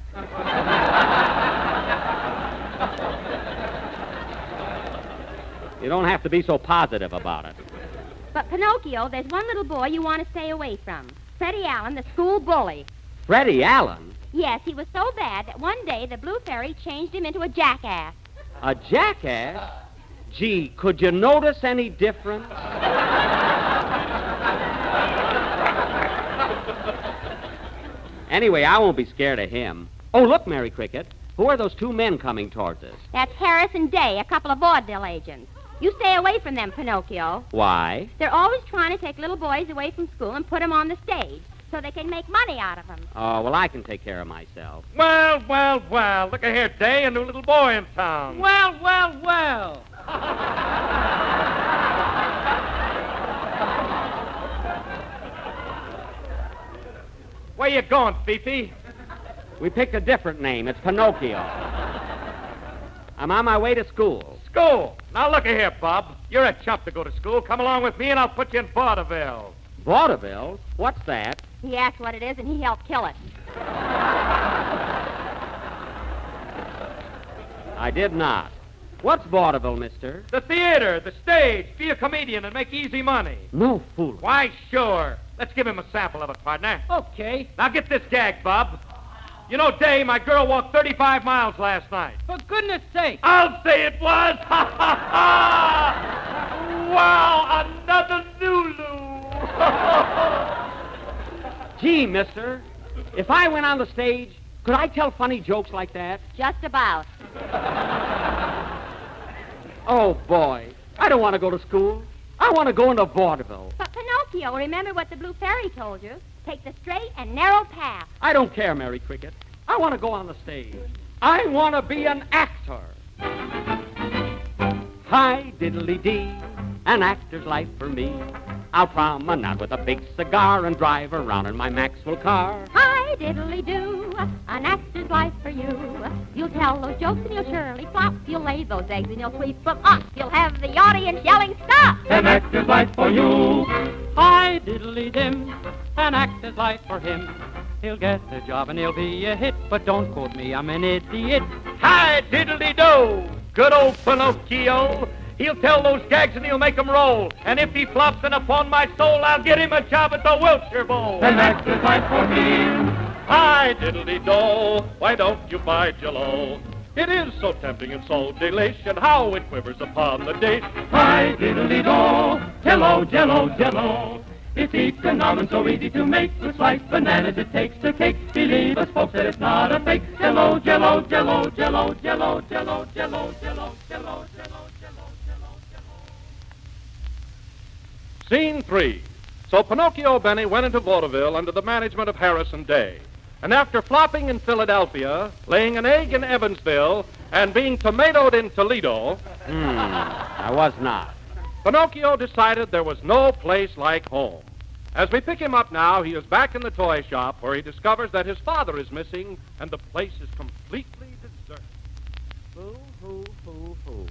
You don't have to be so positive about it. But Pinocchio, there's one little boy you want to stay away from. Freddie Allen, the school bully. Freddie Allen, Yes, he was so bad that one day the Blue Fairy changed him into a jackass. a jackass. Gee, could you notice any difference? Anyway, I won't be scared of him. Oh, look, Mary Cricket. Who are those two men coming towards us? That's Harris and Day, a couple of vaudeville agents. You stay away from them, Pinocchio. Why? They're always trying to take little boys away from school and put them on the stage so they can make money out of them. Oh, well, I can take care of myself. Well, well, well. Look at here, Day, a new little boy in town. Well, well, well. Where you going, Fifi? We picked a different name. It's Pinocchio. I'm on my way to school. School. Now look at here, Bob. You're a chump to go to school. Come along with me, and I'll put you in vaudeville. Vaudeville? What's that? He asked what it is, and he helped kill it. I did not. What's vaudeville, mister? The theater, the stage. Be a comedian and make easy money. No fool. Why, sure. Let's give him a sample of it, partner. Okay. Now get this gag, Bob. You know, Day, my girl walked 35 miles last night. For goodness sake. I'll say it was. Ha ha ha! Wow, another Lulu. [laughs] Gee, mister, if I went on the stage, could I tell funny jokes like that? Just about. Oh, boy. I don't want to go to school. I want to go into vaudeville. But Pinocchio, remember what the Blue Fairy told you. Take the straight and narrow path. I don't care, Mary Cricket. I want to go on the stage. I want to be an actor. Hi, diddly dee, an actor's life for me. I'll promenade with a big cigar and drive around in my Maxwell car. Hi, diddly do, an actor's life for you. You'll tell those jokes and you'll surely flop. You'll lay those eggs and you'll sweep them up. You'll have the audience yelling, stop! An actor's life for you. Hi, diddly dim, an actor's life for him. He'll get the job and he'll be a hit, but don't quote me, I'm an idiot. Hi, diddly do. Good old Pinocchio. He'll tell those gags and he'll make 'em roll. And if he flops, then upon my soul, I'll get him a job at the Wilshire Bowl. An actor's life for me. Hi, diddly do, why don't you buy Jello? It is so tempting and so delish, and how it quivers upon the dish. Hi, diddly do, jello, jello, jello. It's economic and so easy to make. Looks like bananas it takes to cake. Believe us, folks, that it's not a fake. Jello, jello, jello, jello, jello, jello, jello, jello, jello, jello. Scene three. So Pinocchio Benny went into vaudeville under the management of Harris and Day. And after flopping in Philadelphia, laying an egg in Evansville, and being tomatoed in Toledo, Hmm, I was not. Pinocchio decided there was no place like home. As we pick him up now, he is back in the toy shop where he discovers that his father is missing and the place is completely deserted. Hoo, hoo, hoo, hoo.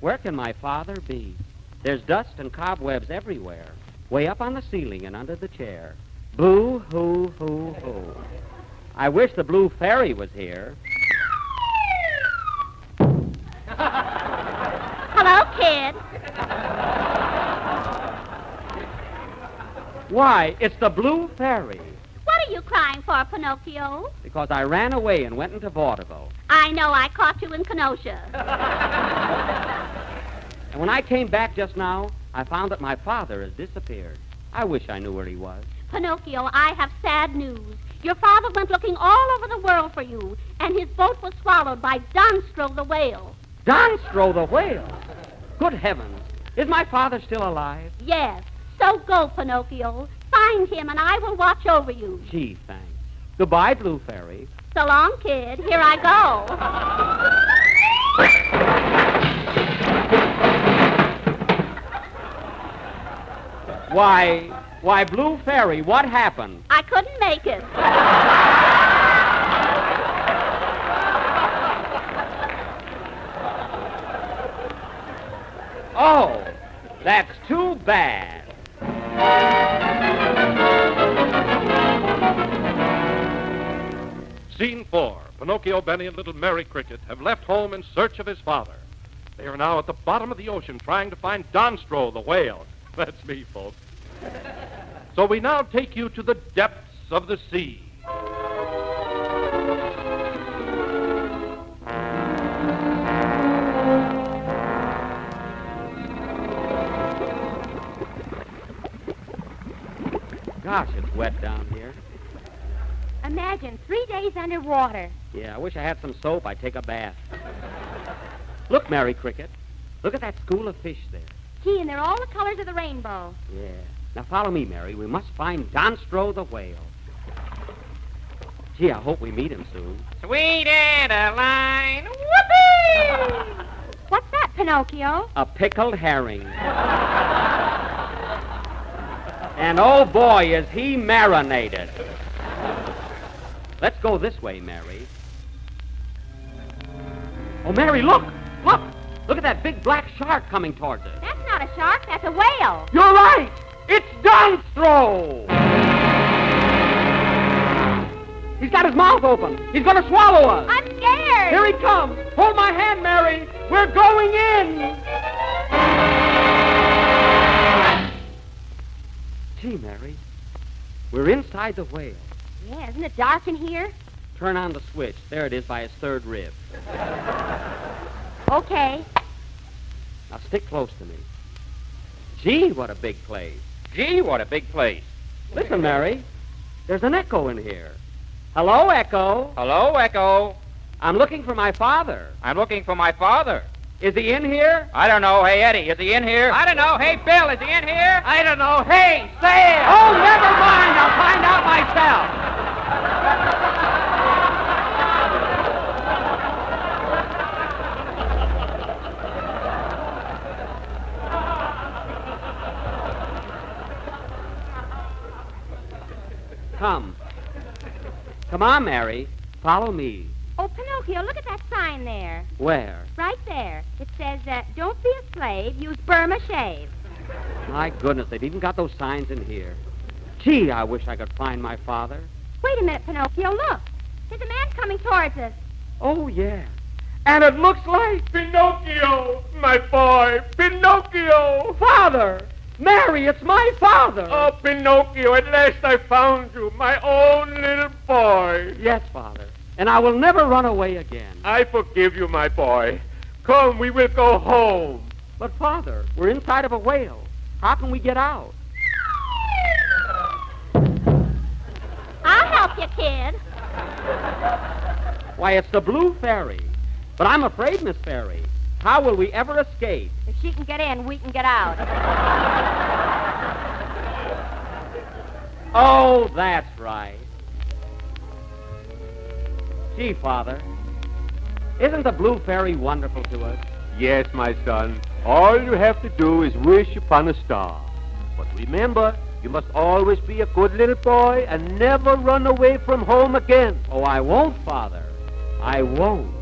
Where can my father be? There's dust and cobwebs everywhere, way up on the ceiling and under the chair. Boo, hoo, hoo, hoo. I wish the blue fairy was here. Hello, kid. Why, it's the blue fairy. What are you crying for, Pinocchio? Because I ran away and went into vaudeville. I know I caught you in Kenosha. [laughs] And when I came back just now, I found that my father has disappeared. I wish I knew where he was. Pinocchio, I have sad news. Your father went looking all over the world for you, and his boat was swallowed by Donstro the whale. Donstro the whale. Good heavens. Is my father still alive? Yes. So go, Pinocchio. Find him, and I will watch over you. Gee, thanks. Goodbye, Blue Fairy. So long, kid. Here I [laughs] Why, why, Blue Fairy, what happened? I couldn't make it. Oh, that's too bad. Scene four. Pinocchio, Benny, and little Mary Cricket have left home in search of his father. They are now at the bottom of the ocean trying to find Donstro, the whale. [laughs] That's me, folks. So we now take you to the depths of the sea. Gosh, it's wet down here. Imagine three days underwater. Yeah, I wish I had some soap. I'd take a bath. Look, Mary Cricket. Look at that school of fish there. Gee, and they're all the colors of the rainbow. Yeah. Now follow me, Mary. We must find Donstro the whale. Gee, I hope we meet him soon. Sweet Adeline. Whoopee! [laughs] What's that, Pinocchio? A pickled herring. and oh boy, is he marinated. Let's go this way, Mary. Oh, Mary, look! Look! Look at that big black shark coming towards us. That's not a shark, that's a whale. You're right! It's Donstro! He's got his mouth open. He's going to swallow us. I'm scared. Here he comes. Hold my hand, Mary. We're going in. Gee, Mary, we're inside the whale. Yeah, isn't it dark in here? Turn on the switch. There it is by his third rib. [laughs] Okay. Now stick close to me. Gee, what a big place. Gee, what a big place. Listen, Mary. There's an echo in here. Hello, Echo. Hello, Echo. I'm looking for my father. I'm looking for my father. Is he in here? I don't know. Hey, Eddie, is he in here? I don't know. Hey, Bill, is he in here? I don't know. Hey, Sam! Oh, never mind. I'll find out myself. Come. Come on, Mary. Follow me. Oh, Pinocchio, look at that sign there. Where? Right there. It says, uh, don't be a slave, use Burma shave. My goodness, they've even got those signs in here. Gee, I wish I could find my father. Wait a minute, Pinocchio, look. There's a man coming towards us. Oh, yeah. And it looks like Pinocchio, my boy, Pinocchio. Father! Mary, it's my father. Oh, Pinocchio, at last I found you, my own little boy. Yes, father. And I will never run away again. I forgive you, my boy. Come, we will go home. But, father, we're inside of a whale. How can we get out? I'll help you, kid. Why, it's the Blue Fairy. But I'm afraid, Miss Fairy. How will we ever escape? If she can get in, we can get out. Oh, that's right. Gee, Father, isn't the Blue Fairy wonderful to us? Yes, my son. All you have to do is wish upon a star. But remember, you must always be a good little boy and never run away from home again. Oh, I won't, Father. I won't.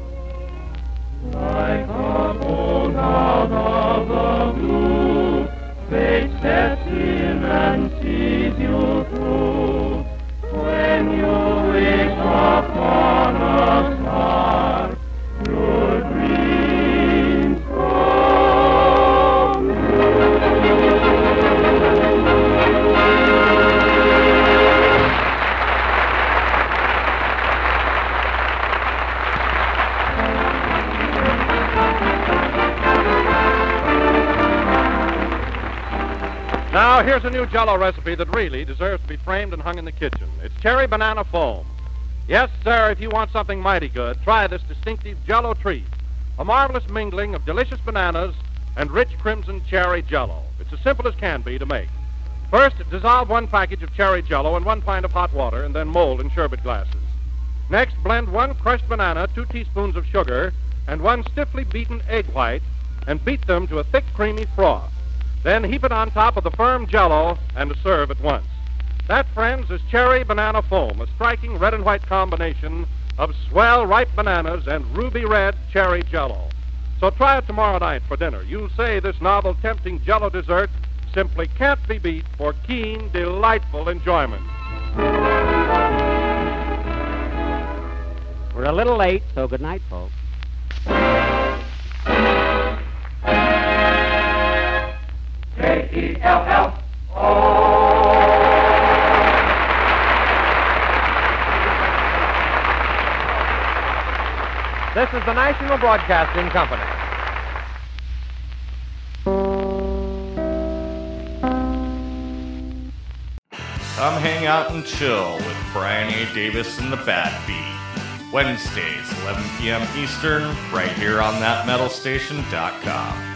Like a bolt out of the blue, fate steps in and sees you through. When you wish upon a star, Now, here's a new jello recipe that really deserves to be framed and hung in the kitchen. It's cherry banana foam. Yes, sir, if you want something mighty good, try this distinctive jello treat. A marvelous mingling of delicious bananas and rich crimson cherry jello. It's as simple as can be to make. First, dissolve one package of cherry jello in one pint of hot water and then mold in sherbet glasses. Next, blend one crushed banana, two teaspoons of sugar, and one stiffly beaten egg white, and beat them to a thick, creamy froth. Then heap it on top of the firm jello and serve at once. That, friends, is cherry banana foam, a striking red and white combination of swell ripe bananas and ruby red cherry jello. So try it tomorrow night for dinner. You'll say this novel, tempting jello dessert simply can't be beat for keen, delightful enjoyment. We're a little late, so good night, folks. This is the National Broadcasting Company. Come hang out and chill with Brian A. Davis and the Bad Beat. Wednesdays, 11 p.m. Eastern, right here on thatmetalstation.com.